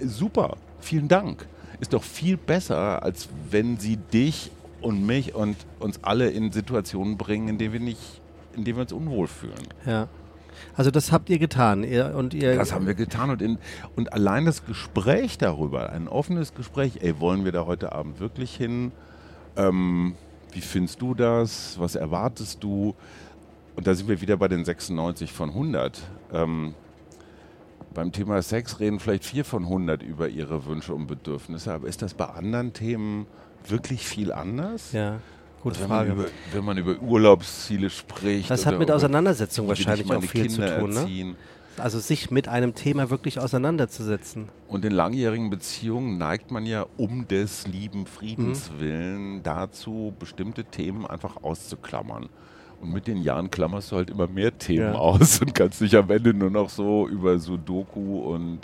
äh, super, vielen Dank. ist doch viel besser, als wenn sie dich und mich und uns alle in Situationen bringen, in denen wir nicht, in denen wir uns unwohl fühlen. Ja. Also das habt ihr getan. Ihr, und ihr Das haben wir getan und, in, und allein das Gespräch darüber, ein offenes Gespräch, ey, wollen wir da heute Abend wirklich hin? Ähm, wie findest du das? Was erwartest du? Und da sind wir wieder bei den 96 von 100. Ähm, beim Thema Sex reden vielleicht vier von 100 über ihre Wünsche und Bedürfnisse, aber ist das bei anderen Themen wirklich viel anders? Ja, gute Also Frage. Wenn man, über, wenn man über Urlaubsziele spricht. Das hat mit Auseinandersetzung wahrscheinlich auch viel zu Kinder tun. Ne? erziehen? Also sich mit einem Thema wirklich auseinanderzusetzen. Und in langjährigen Beziehungen neigt man ja um des lieben Friedens Mhm. willen dazu, bestimmte Themen einfach auszuklammern. Und mit den Jahren klammerst du halt immer mehr Themen Ja. aus und kannst dich am Ende nur noch so über Sudoku und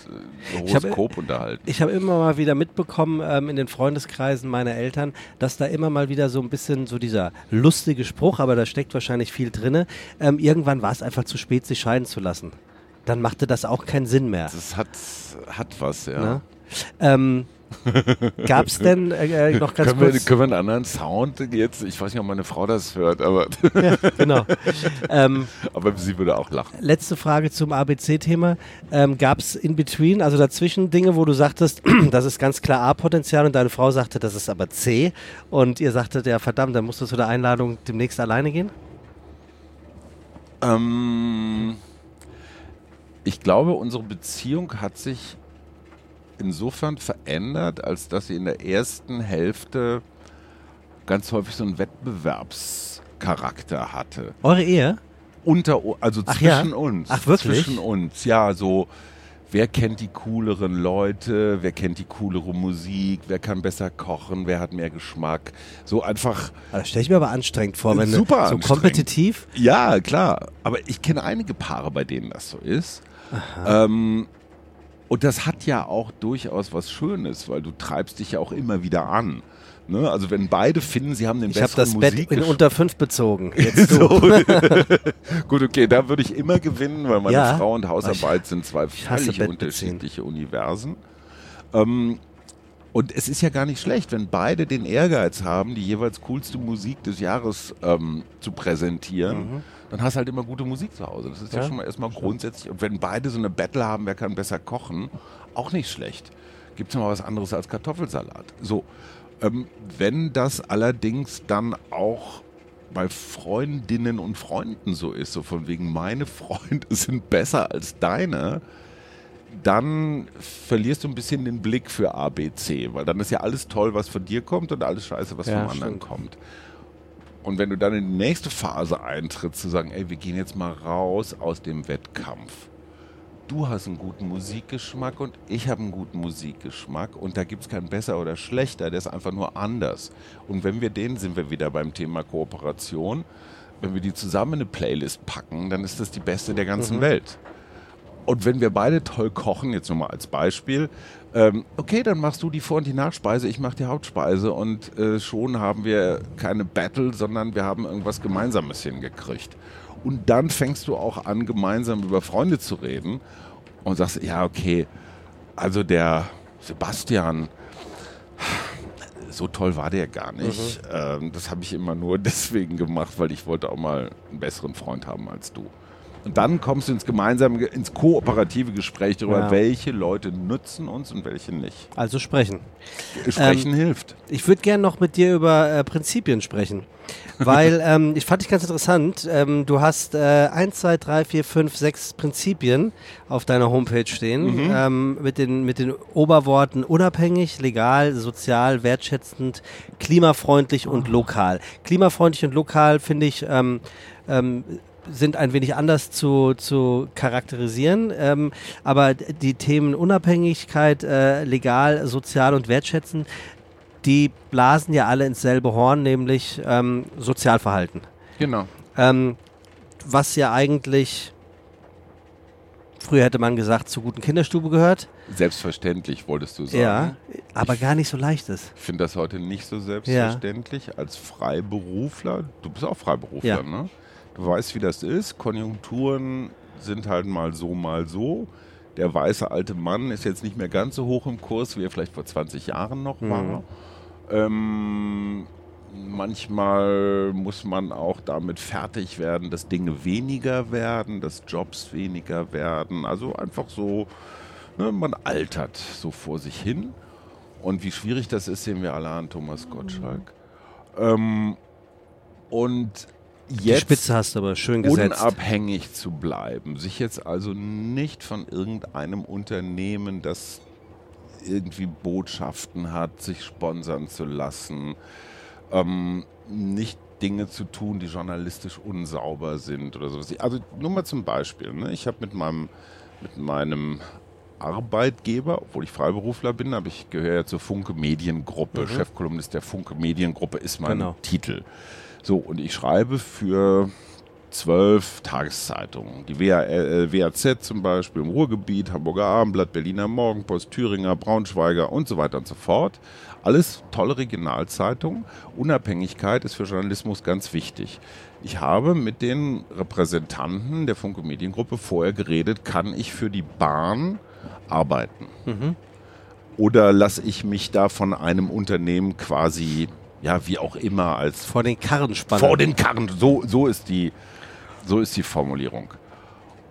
äh, Ich hab- Horoskop unterhalten. Ich habe immer mal wieder mitbekommen ähm, in den Freundeskreisen meiner Eltern, dass da immer mal wieder so ein bisschen so dieser lustige Spruch, aber da steckt wahrscheinlich viel drinne. Ähm, irgendwann war es einfach zu spät, sich scheiden zu lassen. Dann machte das auch keinen Sinn mehr. Das hat, hat was, ja. Ne? Ähm, Gab es denn äh, äh, noch ganz Können wir, kurz? können wir einen anderen Sound jetzt? Ich weiß nicht, ob meine Frau das hört, aber, genau. Ähm, aber sie würde auch lachen. letzte Frage zum ABC-Thema. Ähm, Gab es in between, also dazwischen Dinge, wo du sagtest, das ist ganz klar A-Potenzial und deine Frau sagte, das ist aber C und ihr sagtet, ja verdammt, dann musst du zu der Einladung demnächst alleine gehen? Ähm, ich glaube, unsere Beziehung hat sich insofern verändert, als dass sie in der ersten Hälfte ganz häufig so einen Wettbewerbscharakter hatte. Eure Ehe? Unter, also Ach ja? zwischen uns. Ach, wirklich? Zwischen uns, ja, so. Wer kennt die cooleren Leute? Wer kennt die coolere Musik? Wer kann besser kochen? Wer hat mehr Geschmack? So einfach, Das stelle ich mir aber anstrengend vor, wenn Super du so kompetitiv. Ja, klar. Aber ich kenne einige Paare, bei denen das so ist. Ähm, und das hat ja auch durchaus was Schönes, weil du treibst dich ja auch immer wieder an. Ne? Also wenn beide finden, sie haben den Ich habe besseren das Bett in unter fünf bezogen. So. Gut, okay, da würde ich immer gewinnen, weil meine Ja. Frau und Hausarbeit sind zwei völlig unterschiedliche Universen. Ähm, und es ist ja gar nicht schlecht, wenn beide den Ehrgeiz haben, die jeweils coolste Musik des Jahres ähm, zu präsentieren. Dann hast du halt immer gute Musik zu Hause. Das ist ja. Ja, schon mal erstmal grundsätzlich. Und wenn beide so eine Battle haben, wer kann besser kochen, auch nicht schlecht. Gibt es noch mal was anderes als Kartoffelsalat. So, ähm, wenn das allerdings dann auch bei Freundinnen und Freunden so ist, so von wegen meine Freunde sind besser als deine, dann verlierst du ein bisschen den Blick für ABC, weil dann ist ja alles toll, was von dir kommt und alles scheiße, was Ja, vom anderen stimmt. kommt. Und wenn du dann in die nächste Phase eintrittst, zu sagen, ey, wir gehen jetzt mal raus aus dem Wettkampf. Du hast einen guten Musikgeschmack und ich habe einen guten Musikgeschmack und da gibt es keinen besser oder schlechter, der ist einfach nur anders. Und wenn wir den, sind wir wieder beim Thema Kooperation, wenn wir die zusammen in eine Playlist packen, dann ist das die beste der ganzen Welt. Und wenn wir beide toll kochen, jetzt nur mal als Beispiel, ähm, okay, dann machst du die Vor- und die Nachspeise, ich mache die Hauptspeise und äh, schon haben wir keine Battle, sondern wir haben irgendwas Gemeinsames hingekriegt. Und dann fängst du auch an, gemeinsam über Freunde zu reden und sagst, ja, okay, also der Sebastian, so toll war der gar nicht. Ähm, das habe ich immer nur deswegen gemacht, weil ich wollte auch mal einen besseren Freund haben als du. Und dann kommst du ins gemeinsame, ins kooperative Gespräch darüber, Ja. welche Leute nutzen uns und welche nicht. Also sprechen. Sprechen hilft. Ich würde gerne noch mit dir über äh, Prinzipien sprechen. Weil ähm, ich fand dich ganz interessant. Ähm, du hast äh, 1, 2, 3, 4, 5, 6 Prinzipien auf deiner Homepage stehen. Ähm, mit, den, mit den Oberworten unabhängig, legal, sozial, wertschätzend, klimafreundlich und lokal. Klimafreundlich und lokal finde ich. Ähm, ähm, sind ein wenig anders zu, zu charakterisieren, ähm, aber die Themen Unabhängigkeit, äh, legal, sozial und wertschätzend, die blasen ja alle ins selbe Horn, nämlich ähm, Sozialverhalten. Genau. Ähm, was ja eigentlich, früher hätte man gesagt, zur guten Kinderstube gehört. Selbstverständlich wolltest du sagen. Ja, aber gar nicht so leicht ist. Ich finde das heute nicht so selbstverständlich. Als Freiberufler, du bist auch Freiberufler, Ja. ne? Du weißt, wie das ist. Konjunkturen sind halt mal so, mal so. der weiße alte Mann ist jetzt nicht mehr ganz so hoch im Kurs, wie er vielleicht vor 20 Jahren noch war. Mhm. Ähm, manchmal muss man auch damit fertig werden, dass Dinge weniger werden, dass Jobs weniger werden. Also einfach so, ne, man altert so vor sich hin. Und wie schwierig das ist, sehen wir alle an Thomas Gottschalk. Ähm, und Die jetzt Spitze hast du aber schön gesetzt. unabhängig zu bleiben, sich jetzt also nicht von irgendeinem Unternehmen, das irgendwie Botschaften hat, sich sponsern zu lassen, ähm, nicht Dinge zu tun, die journalistisch unsauber sind oder sowas. Also nur mal zum Beispiel, ne? ich habe mit meinem, mit meinem Arbeitgeber, obwohl ich Freiberufler bin, aber ich gehöre ja zur Funke Mediengruppe, Chefkolumnist der Funke Mediengruppe ist mein Genau. Titel. So, und ich schreibe für zwölf Tageszeitungen. Die WA, WAZ zum Beispiel im Ruhrgebiet, Hamburger Abendblatt, Berliner Morgenpost, Thüringer, Braunschweiger und so weiter und so fort. Alles tolle Regionalzeitungen. Unabhängigkeit ist für Journalismus ganz wichtig. Ich habe mit den Repräsentanten der Funke Mediengruppe vorher geredet, kann ich für die Bahn arbeiten? Oder lasse ich mich da von einem Unternehmen quasi, ja, wie auch immer, als Vor den Karren spannen. vor den Karren. So, so, ist, die, so ist die Formulierung.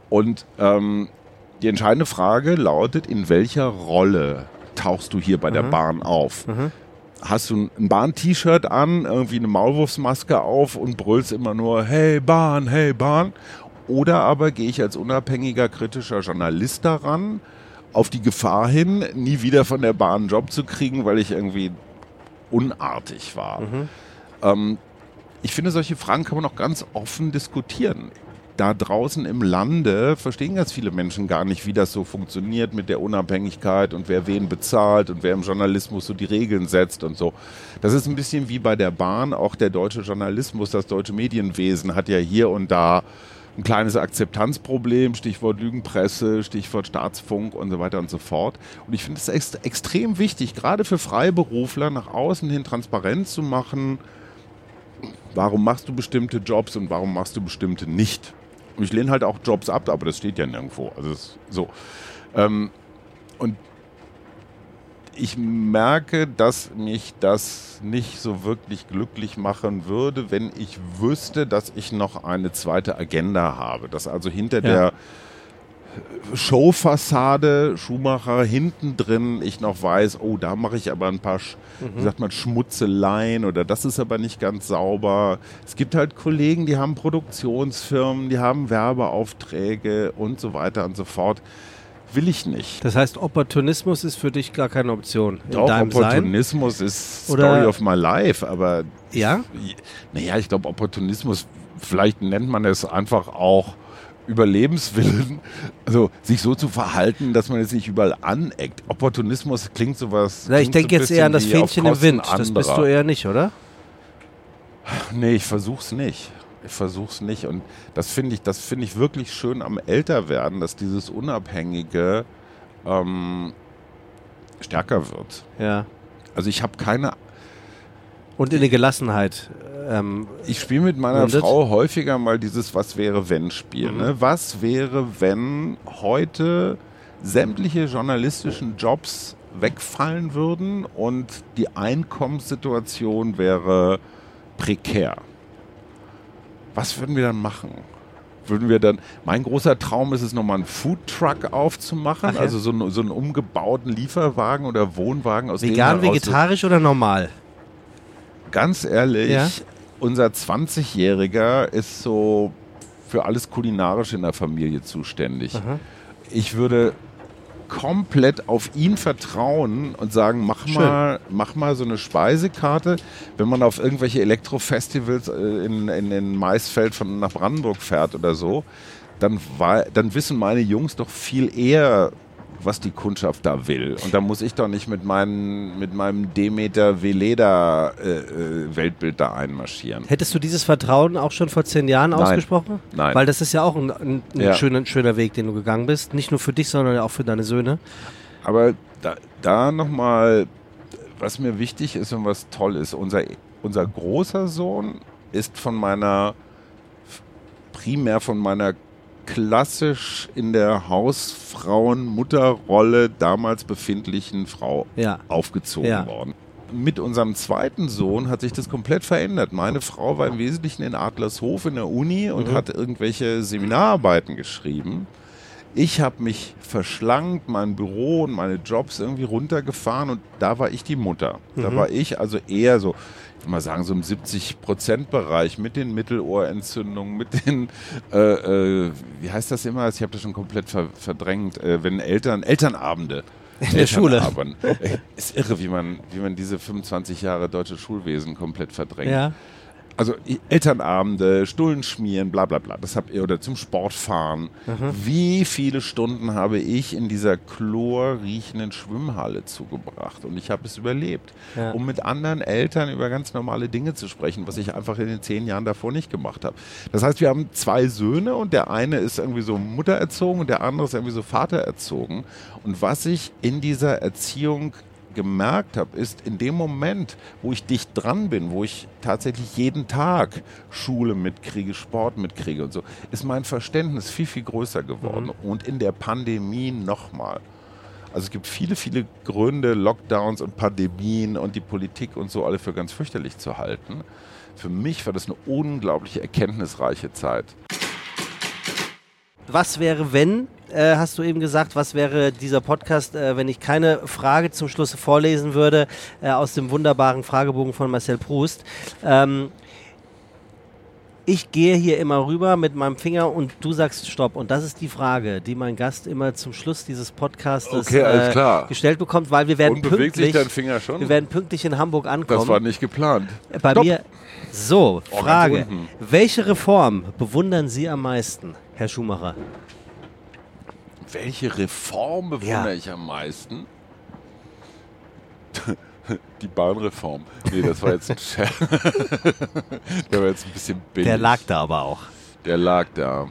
Und ähm, die entscheidende Frage lautet, in welcher Rolle tauchst du hier bei der Bahn auf? Hast du ein Bahn-T-Shirt an, irgendwie eine Maulwurfsmaske auf und brüllst immer nur, hey Bahn, hey Bahn? Oder aber gehe ich als unabhängiger, kritischer Journalist daran, auf die Gefahr hin, nie wieder von der Bahn einen Job zu kriegen, weil ich irgendwie unartig war. Ähm, ich finde, solche Fragen kann man auch ganz offen diskutieren. Da draußen im Lande verstehen ganz viele Menschen gar nicht, wie das so funktioniert mit der Unabhängigkeit und wer wen bezahlt und wer im Journalismus so die Regeln setzt und so. Das ist ein bisschen wie bei der Bahn. Auch der deutsche Journalismus, das deutsche Medienwesen hat ja hier und da ein kleines Akzeptanzproblem, Stichwort Lügenpresse, Stichwort Staatsfunk und so weiter und so fort. Und ich finde es ex extrem wichtig, gerade für Freiberufler nach außen hin transparent zu machen, warum machst du bestimmte Jobs und warum machst du bestimmte nicht. Und ich lehne halt auch Jobs ab, aber das steht ja nirgendwo. Also so. Ähm, ich merke, dass mich das nicht so wirklich glücklich machen würde, wenn ich wüsste, dass ich noch eine zweite Agenda habe. Dass also hinter Ja. der Showfassade Schumacher hinten drin ich noch weiß, oh, da mache ich aber ein paar, Sch wie sagt man, Schmutzeleien oder das ist aber nicht ganz sauber. Es gibt halt Kollegen, die haben Produktionsfirmen, die haben Werbeaufträge und so weiter und so fort. Will ich nicht. Das heißt, Opportunismus ist für dich gar keine Option. In Doch, deinem Sein. Opportunismus ist Oder- Story of my life, aber Ja? naja, ich glaube, Opportunismus, vielleicht nennt man es einfach auch Überlebenswillen, also sich so zu verhalten, dass man jetzt nicht überall aneckt. Opportunismus klingt sowas. Na, ich denke so jetzt eher an das Fähnchen im Wind. Das bist du anderer. eher nicht, oder? Nee, ich versuch's nicht. Ich versuch's nicht. Und das finde ich, das finde ich wirklich schön am Älterwerden, dass dieses Unabhängige ähm, stärker wird. Ja. Also ich habe keine Und in die Gelassenheit. Ähm, Ich spiele mit meiner Mündet? Frau häufiger mal dieses Was wäre wenn Spiel. Mhm. Ne? Was wäre, wenn heute sämtliche journalistischen Jobs wegfallen würden und die Einkommenssituation wäre prekär? Was würden wir dann machen? Würden wir dann, mein großer Traum ist es, nochmal einen Foodtruck aufzumachen, Ach ja. also so, einen- so einen umgebauten Lieferwagen oder Wohnwagen aus dem vegan, vegetarisch oder normal? ganz ehrlich, Ja? unser 20-Jähriger ist so für alles Kulinarische in der Familie zuständig. Aha. Ich würde komplett auf ihn vertrauen und sagen, mach Schön. mal, mach mal so eine Speisekarte, wenn man auf irgendwelche Elektrofestivals äh, in, in, in Maisfeld von nach Brandenburg fährt oder so, dann, war, dann wissen meine Jungs doch viel eher, was die Kundschaft da will. Und da muss ich doch nicht mit, meinen, mit meinem Demeter Veleda äh, äh, Weltbild da einmarschieren. Hättest du dieses Vertrauen auch schon vor zehn Jahren Nein. ausgesprochen? Nein. Weil das ist ja auch ein, ein, ein Ja. schöner, schöner Weg, den du gegangen bist. Nicht nur für dich, sondern auch für deine Söhne. Aber da, da nochmal, was mir wichtig ist und was toll ist, unser, unser großer Sohn ist von meiner, primär von meiner klassisch in der Hausfrauen-Mutterrolle damals befindlichen Frau Ja. aufgezogen Ja. worden. Mit unserem zweiten Sohn hat sich das komplett verändert. Meine Frau war im Wesentlichen in Adlershof in der Uni und hat irgendwelche Seminararbeiten geschrieben. Ich habe mich verschlankt, mein Büro und meine Jobs irgendwie runtergefahren und da war ich die Mutter. Da war ich also eher so, mal sagen, so im 70-Prozent-Bereich mit den Mittelohrentzündungen, mit den, äh, äh, wie heißt das immer? Ich habe das schon komplett ver verdrängt, äh, wenn Eltern, Elternabende. In der Schule. Ey, Ist irre, wie man, wie man diese 25 Jahre deutsche Schulwesen komplett verdrängt Ja. Also Elternabende, Stullen schmieren, bla bla bla, das hab ihr, oder zum Sport fahren. Wie viele Stunden habe ich in dieser chlorriechenden Schwimmhalle zugebracht und ich habe es überlebt, Ja. um mit anderen Eltern über ganz normale Dinge zu sprechen, was ich einfach in den zehn Jahren davor nicht gemacht habe. Das heißt, wir haben zwei Söhne und der eine ist irgendwie so Mutter erzogen und der andere ist irgendwie so Vater erzogen. Und was ich in dieser Erziehung gemerkt habe, ist in dem Moment, wo ich dicht dran bin, wo ich tatsächlich jeden Tag Schule mitkriege, Sport mitkriege und so, ist mein Verständnis viel, viel größer geworden. Und in der Pandemie nochmal. Also es gibt viele, viele Gründe, Lockdowns und Pandemien und die Politik und so alle für ganz fürchterlich zu halten. Für mich war das eine unglaubliche erkenntnisreiche Zeit. Was wäre, wenn, äh, hast du eben gesagt, was wäre dieser Podcast, äh, wenn ich keine Frage zum Schluss vorlesen würde äh, aus dem wunderbaren Fragebogen von Marcel Proust? Ähm, ich gehe hier immer rüber mit meinem Finger und du sagst Stopp. Und das ist die Frage, die mein Gast immer zum Schluss dieses Podcastes Okay, äh, gestellt bekommt, weil wir werden bewegt sich pünktlich, dein Finger schon? wir werden pünktlich in Hamburg ankommen. Das war nicht geplant. Bei Stopp. mir. So, Oh, Frage. unten. Welche Reform bewundern Sie am meisten, Herr Schumacher? Welche Reform bewundere Ja. ich am meisten? Die Bahnreform. Nee, das war jetzt ein Scherz. Der war jetzt ein bisschen billig. Der lag da aber auch. Der lag da.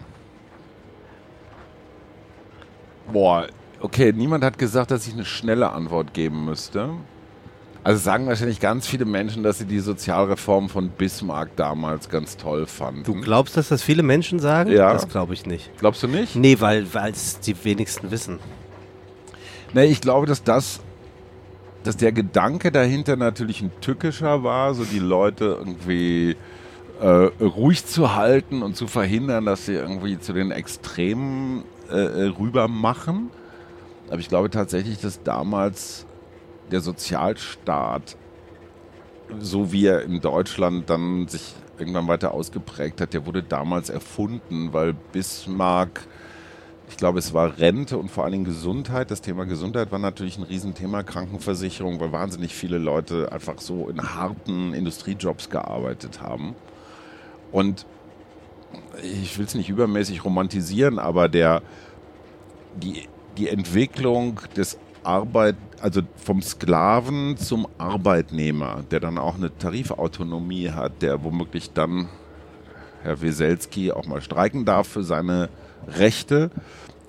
Boah, okay, niemand hat gesagt, dass ich eine schnelle Antwort geben müsste. Also sagen wahrscheinlich ganz viele Menschen, dass sie die Sozialreform von Bismarck damals ganz toll fanden. Du glaubst, dass das viele Menschen sagen? Ja. Das glaube ich nicht. Glaubst du nicht? Nee, weil es die wenigsten wissen. Nee, ich glaube, dass das, dass der Gedanke dahinter natürlich ein tückischer war, so die Leute irgendwie äh, ruhig zu halten und zu verhindern, dass sie irgendwie zu den Extremen äh, rüber machen. Aber ich glaube tatsächlich, dass damals der Sozialstaat, so wie er in Deutschland dann sich irgendwann weiter ausgeprägt hat, der wurde damals erfunden, weil Bismarck ich glaube, es war Rente und vor allen Dingen Gesundheit. Das Thema Gesundheit war natürlich ein Riesenthema. Krankenversicherung, weil wahnsinnig viele Leute einfach so in harten Industriejobs gearbeitet haben. Und ich will es nicht übermäßig romantisieren, aber der, die, die Entwicklung des Arbeit, also vom Sklaven zum Arbeitnehmer, der dann auch eine Tarifautonomie hat, der womöglich dann Herr Weselski auch mal streiken darf für seine Rechte.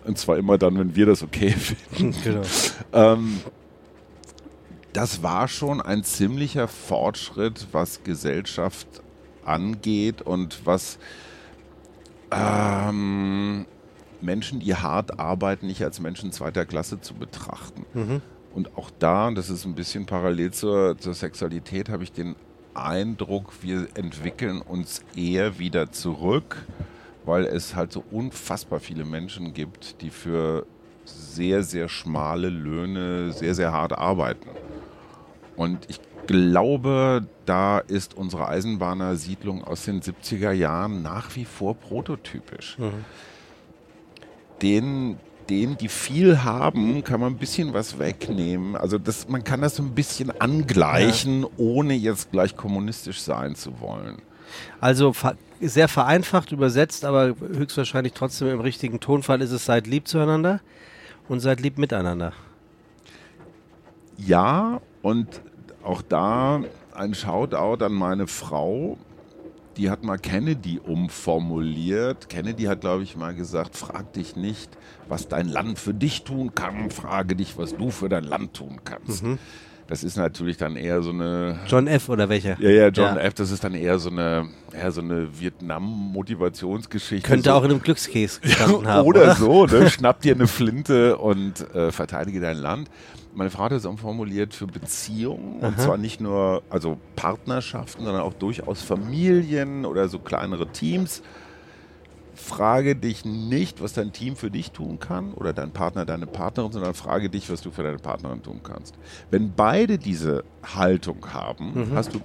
Und zwar immer dann, wenn wir das okay finden. Genau. Ähm, das war schon ein ziemlicher Fortschritt, was Gesellschaft angeht und was ähm, Menschen, die hart arbeiten, nicht als Menschen zweiter Klasse zu betrachten. Und auch da, das ist ein bisschen parallel zur, zur Sexualität, habe ich den Eindruck, wir entwickeln uns eher wieder zurück, weil es halt so unfassbar viele Menschen gibt, die für sehr, sehr schmale Löhne sehr, sehr hart arbeiten. Und ich glaube, da ist unsere Eisenbahnersiedlung aus den 70er Jahren nach wie vor prototypisch. Den, denen, die viel haben, kann man ein bisschen was wegnehmen. Also das, man kann das so ein bisschen angleichen, ohne jetzt gleich kommunistisch sein zu wollen. Also sehr vereinfacht übersetzt, aber höchstwahrscheinlich trotzdem im richtigen Tonfall ist es seid lieb zueinander und seid lieb miteinander. Ja, und auch da ein Shoutout an meine Frau. Die hat mal Kennedy umformuliert. Kennedy hat, glaube ich, mal gesagt, frag dich nicht, was dein Land für dich tun kann, frage dich, was du für dein Land tun kannst. Das ist natürlich dann eher so eine. John F. oder welche? Ja, ja, John ja. F. Das ist dann eher so eine, eher so eine Vietnam-Motivationsgeschichte. Könnte so. auch in einem Glückskäse gestanden haben. oder, oder so, ne? Schnapp dir eine Flinte und äh, verteidige dein Land. Meine Frau hat es auch formuliert für Beziehungen Aha. und zwar nicht nur also Partnerschaften, sondern auch durchaus Familien oder so kleinere Teams frage dich nicht, was dein Team für dich tun kann oder dein Partner, deine Partnerin, sondern frage dich, was du für deine Partnerin tun kannst. Wenn beide diese Haltung haben, mhm. hast du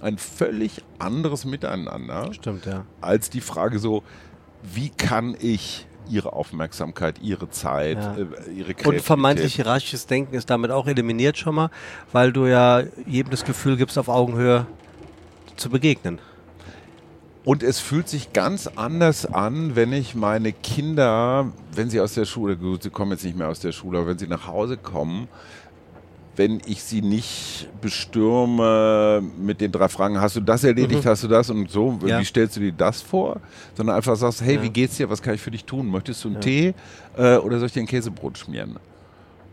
ein völlig anderes Miteinander. Stimmt, ja. Als die Frage so, wie kann ich ihre Aufmerksamkeit, ihre Zeit, ja. äh, ihre Kreativität. Und vermeintlich hierarchisches Denken ist damit auch eliminiert schon mal, weil du ja jedem das Gefühl gibst, auf Augenhöhe zu begegnen. Und es fühlt sich ganz anders an, wenn ich meine Kinder, wenn sie aus der Schule, gut, sie kommen jetzt nicht mehr aus der Schule, aber wenn sie nach Hause kommen, wenn ich sie nicht bestürme mit den drei Fragen, hast du das erledigt, mhm. hast du das und so, ja. wie stellst du dir das vor? Sondern einfach sagst, hey, ja. wie geht's dir, was kann ich für dich tun? Möchtest du einen ja. Tee äh, oder soll ich dir ein Käsebrot schmieren?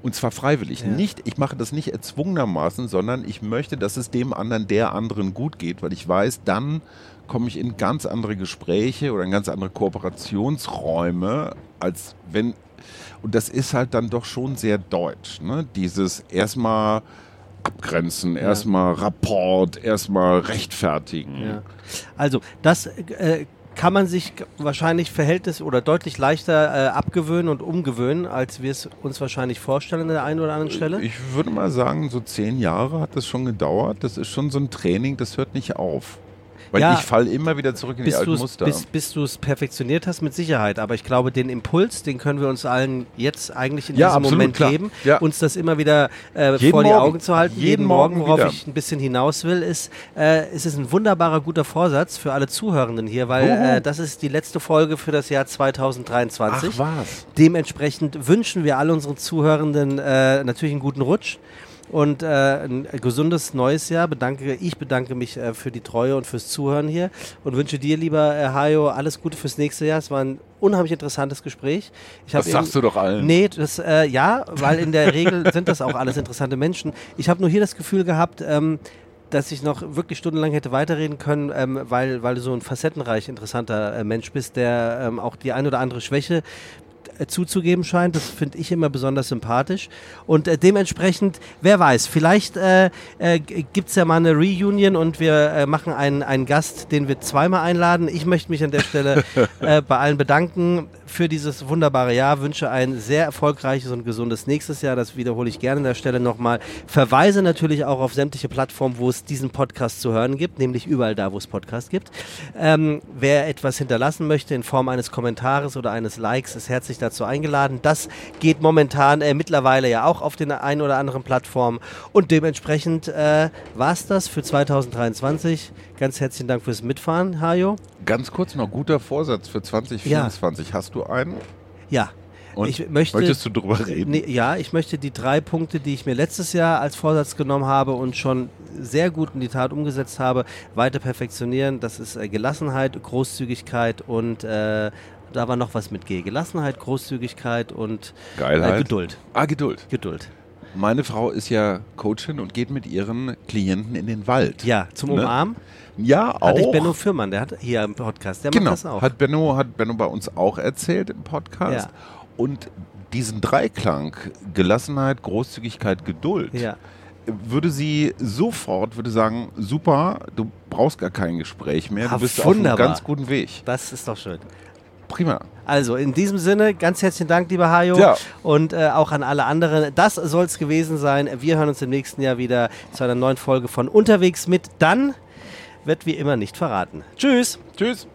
Und zwar freiwillig. Nicht, ich mache das nicht erzwungenermaßen, sondern ich möchte, dass es dem anderen, der anderen gut geht, weil ich weiß, dann komme ich in ganz andere Gespräche oder in ganz andere Kooperationsräume, als wenn. Und das ist halt dann doch schon sehr deutsch. Ne? Dieses erstmal abgrenzen, erstmal Rapport, erstmal rechtfertigen. Ja. Also, das äh, kann man sich wahrscheinlich verhältnis oder deutlich leichter äh, abgewöhnen und umgewöhnen, als wir es uns wahrscheinlich vorstellen an der einen oder anderen Stelle? Ich würde mal sagen, so zehn Jahre hat das schon gedauert. Das ist schon so ein Training, das hört nicht auf. Weil ja, ich falle immer wieder zurück in die alten Muster. Bis, bis du es perfektioniert hast, mit Sicherheit. Aber ich glaube, den Impuls, den können wir uns allen jetzt eigentlich in ja, diesem absolut, Moment klar. geben, ja. uns das immer wieder äh, vor die Augen zu halten. Jeden, jeden Morgen, worauf wieder. ich ein bisschen hinaus will, ist, äh, es ist ein wunderbarer, guter Vorsatz für alle Zuhörenden hier, weil äh, das ist die letzte Folge für das Jahr 2023. Ach was. Dementsprechend wünschen wir all unseren Zuhörenden äh, natürlich einen guten Rutsch und äh, ein gesundes neues Jahr. Bedanke, ich bedanke mich äh, für die Treue und fürs Zuhören hier und wünsche dir, lieber äh, Hajo, alles Gute fürs nächste Jahr. Es war ein unheimlich interessantes Gespräch. Ich das sagst du doch allen. Nee, das, äh, ja, weil in der Regel sind das auch alles interessante Menschen. Ich habe nur hier das Gefühl gehabt, ähm, dass ich noch wirklich stundenlang hätte weiterreden können, ähm, weil, weil du so ein facettenreich interessanter äh, Mensch bist, der ähm, auch die ein oder andere Schwäche zuzugeben scheint. Das finde ich immer besonders sympathisch. Und äh, dementsprechend, wer weiß, vielleicht äh, äh, gibt es ja mal eine Reunion und wir äh, machen einen, einen Gast, den wir zweimal einladen. Ich möchte mich an der Stelle äh, bei allen bedanken für dieses wunderbare Jahr. Wünsche ein sehr erfolgreiches und gesundes nächstes Jahr. Das wiederhole ich gerne an der Stelle nochmal. Verweise natürlich auch auf sämtliche Plattformen, wo es diesen Podcast zu hören gibt, nämlich überall da, wo es Podcasts gibt. Ähm, wer etwas hinterlassen möchte in Form eines Kommentares oder eines Likes, ist herzlich dazu eingeladen. Das geht momentan äh, mittlerweile ja auch auf den ein oder anderen Plattformen und dementsprechend äh, war es das für 2023. Ganz herzlichen Dank fürs Mitfahren, Hajo. Ganz kurz noch, guter Vorsatz für 2024. Ja. Hast du einen? Ja. Und ich möchte, möchtest du darüber reden? Ne, ja, ich möchte die drei Punkte, die ich mir letztes Jahr als Vorsatz genommen habe und schon sehr gut in die Tat umgesetzt habe, weiter perfektionieren. Das ist äh, Gelassenheit, Großzügigkeit und äh, da war noch was mit G. Gelassenheit, Großzügigkeit und. Äh, Geduld. Ah, Geduld. Geduld. Meine Frau ist ja Coachin und geht mit ihren Klienten in den Wald. Ja, zum ne? Umarmen. Ja, auch. Hatte ich Benno Fürmann, der hat hier im Podcast, der genau, macht das auch. Hat Benno, hat Benno bei uns auch erzählt im Podcast. Ja. Und diesen Dreiklang, Gelassenheit, Großzügigkeit, Geduld, ja. würde sie sofort, würde sagen, super, du brauchst gar kein Gespräch mehr, du ah, bist wunderbar. auf einem ganz guten Weg. Das ist doch schön. Prima. Also in diesem Sinne, ganz herzlichen Dank, lieber Hajo. Ja. Und äh, auch an alle anderen. Das soll es gewesen sein. Wir hören uns im nächsten Jahr wieder zu einer neuen Folge von Unterwegs mit. Dann wird wie immer nicht verraten. Tschüss. Tschüss.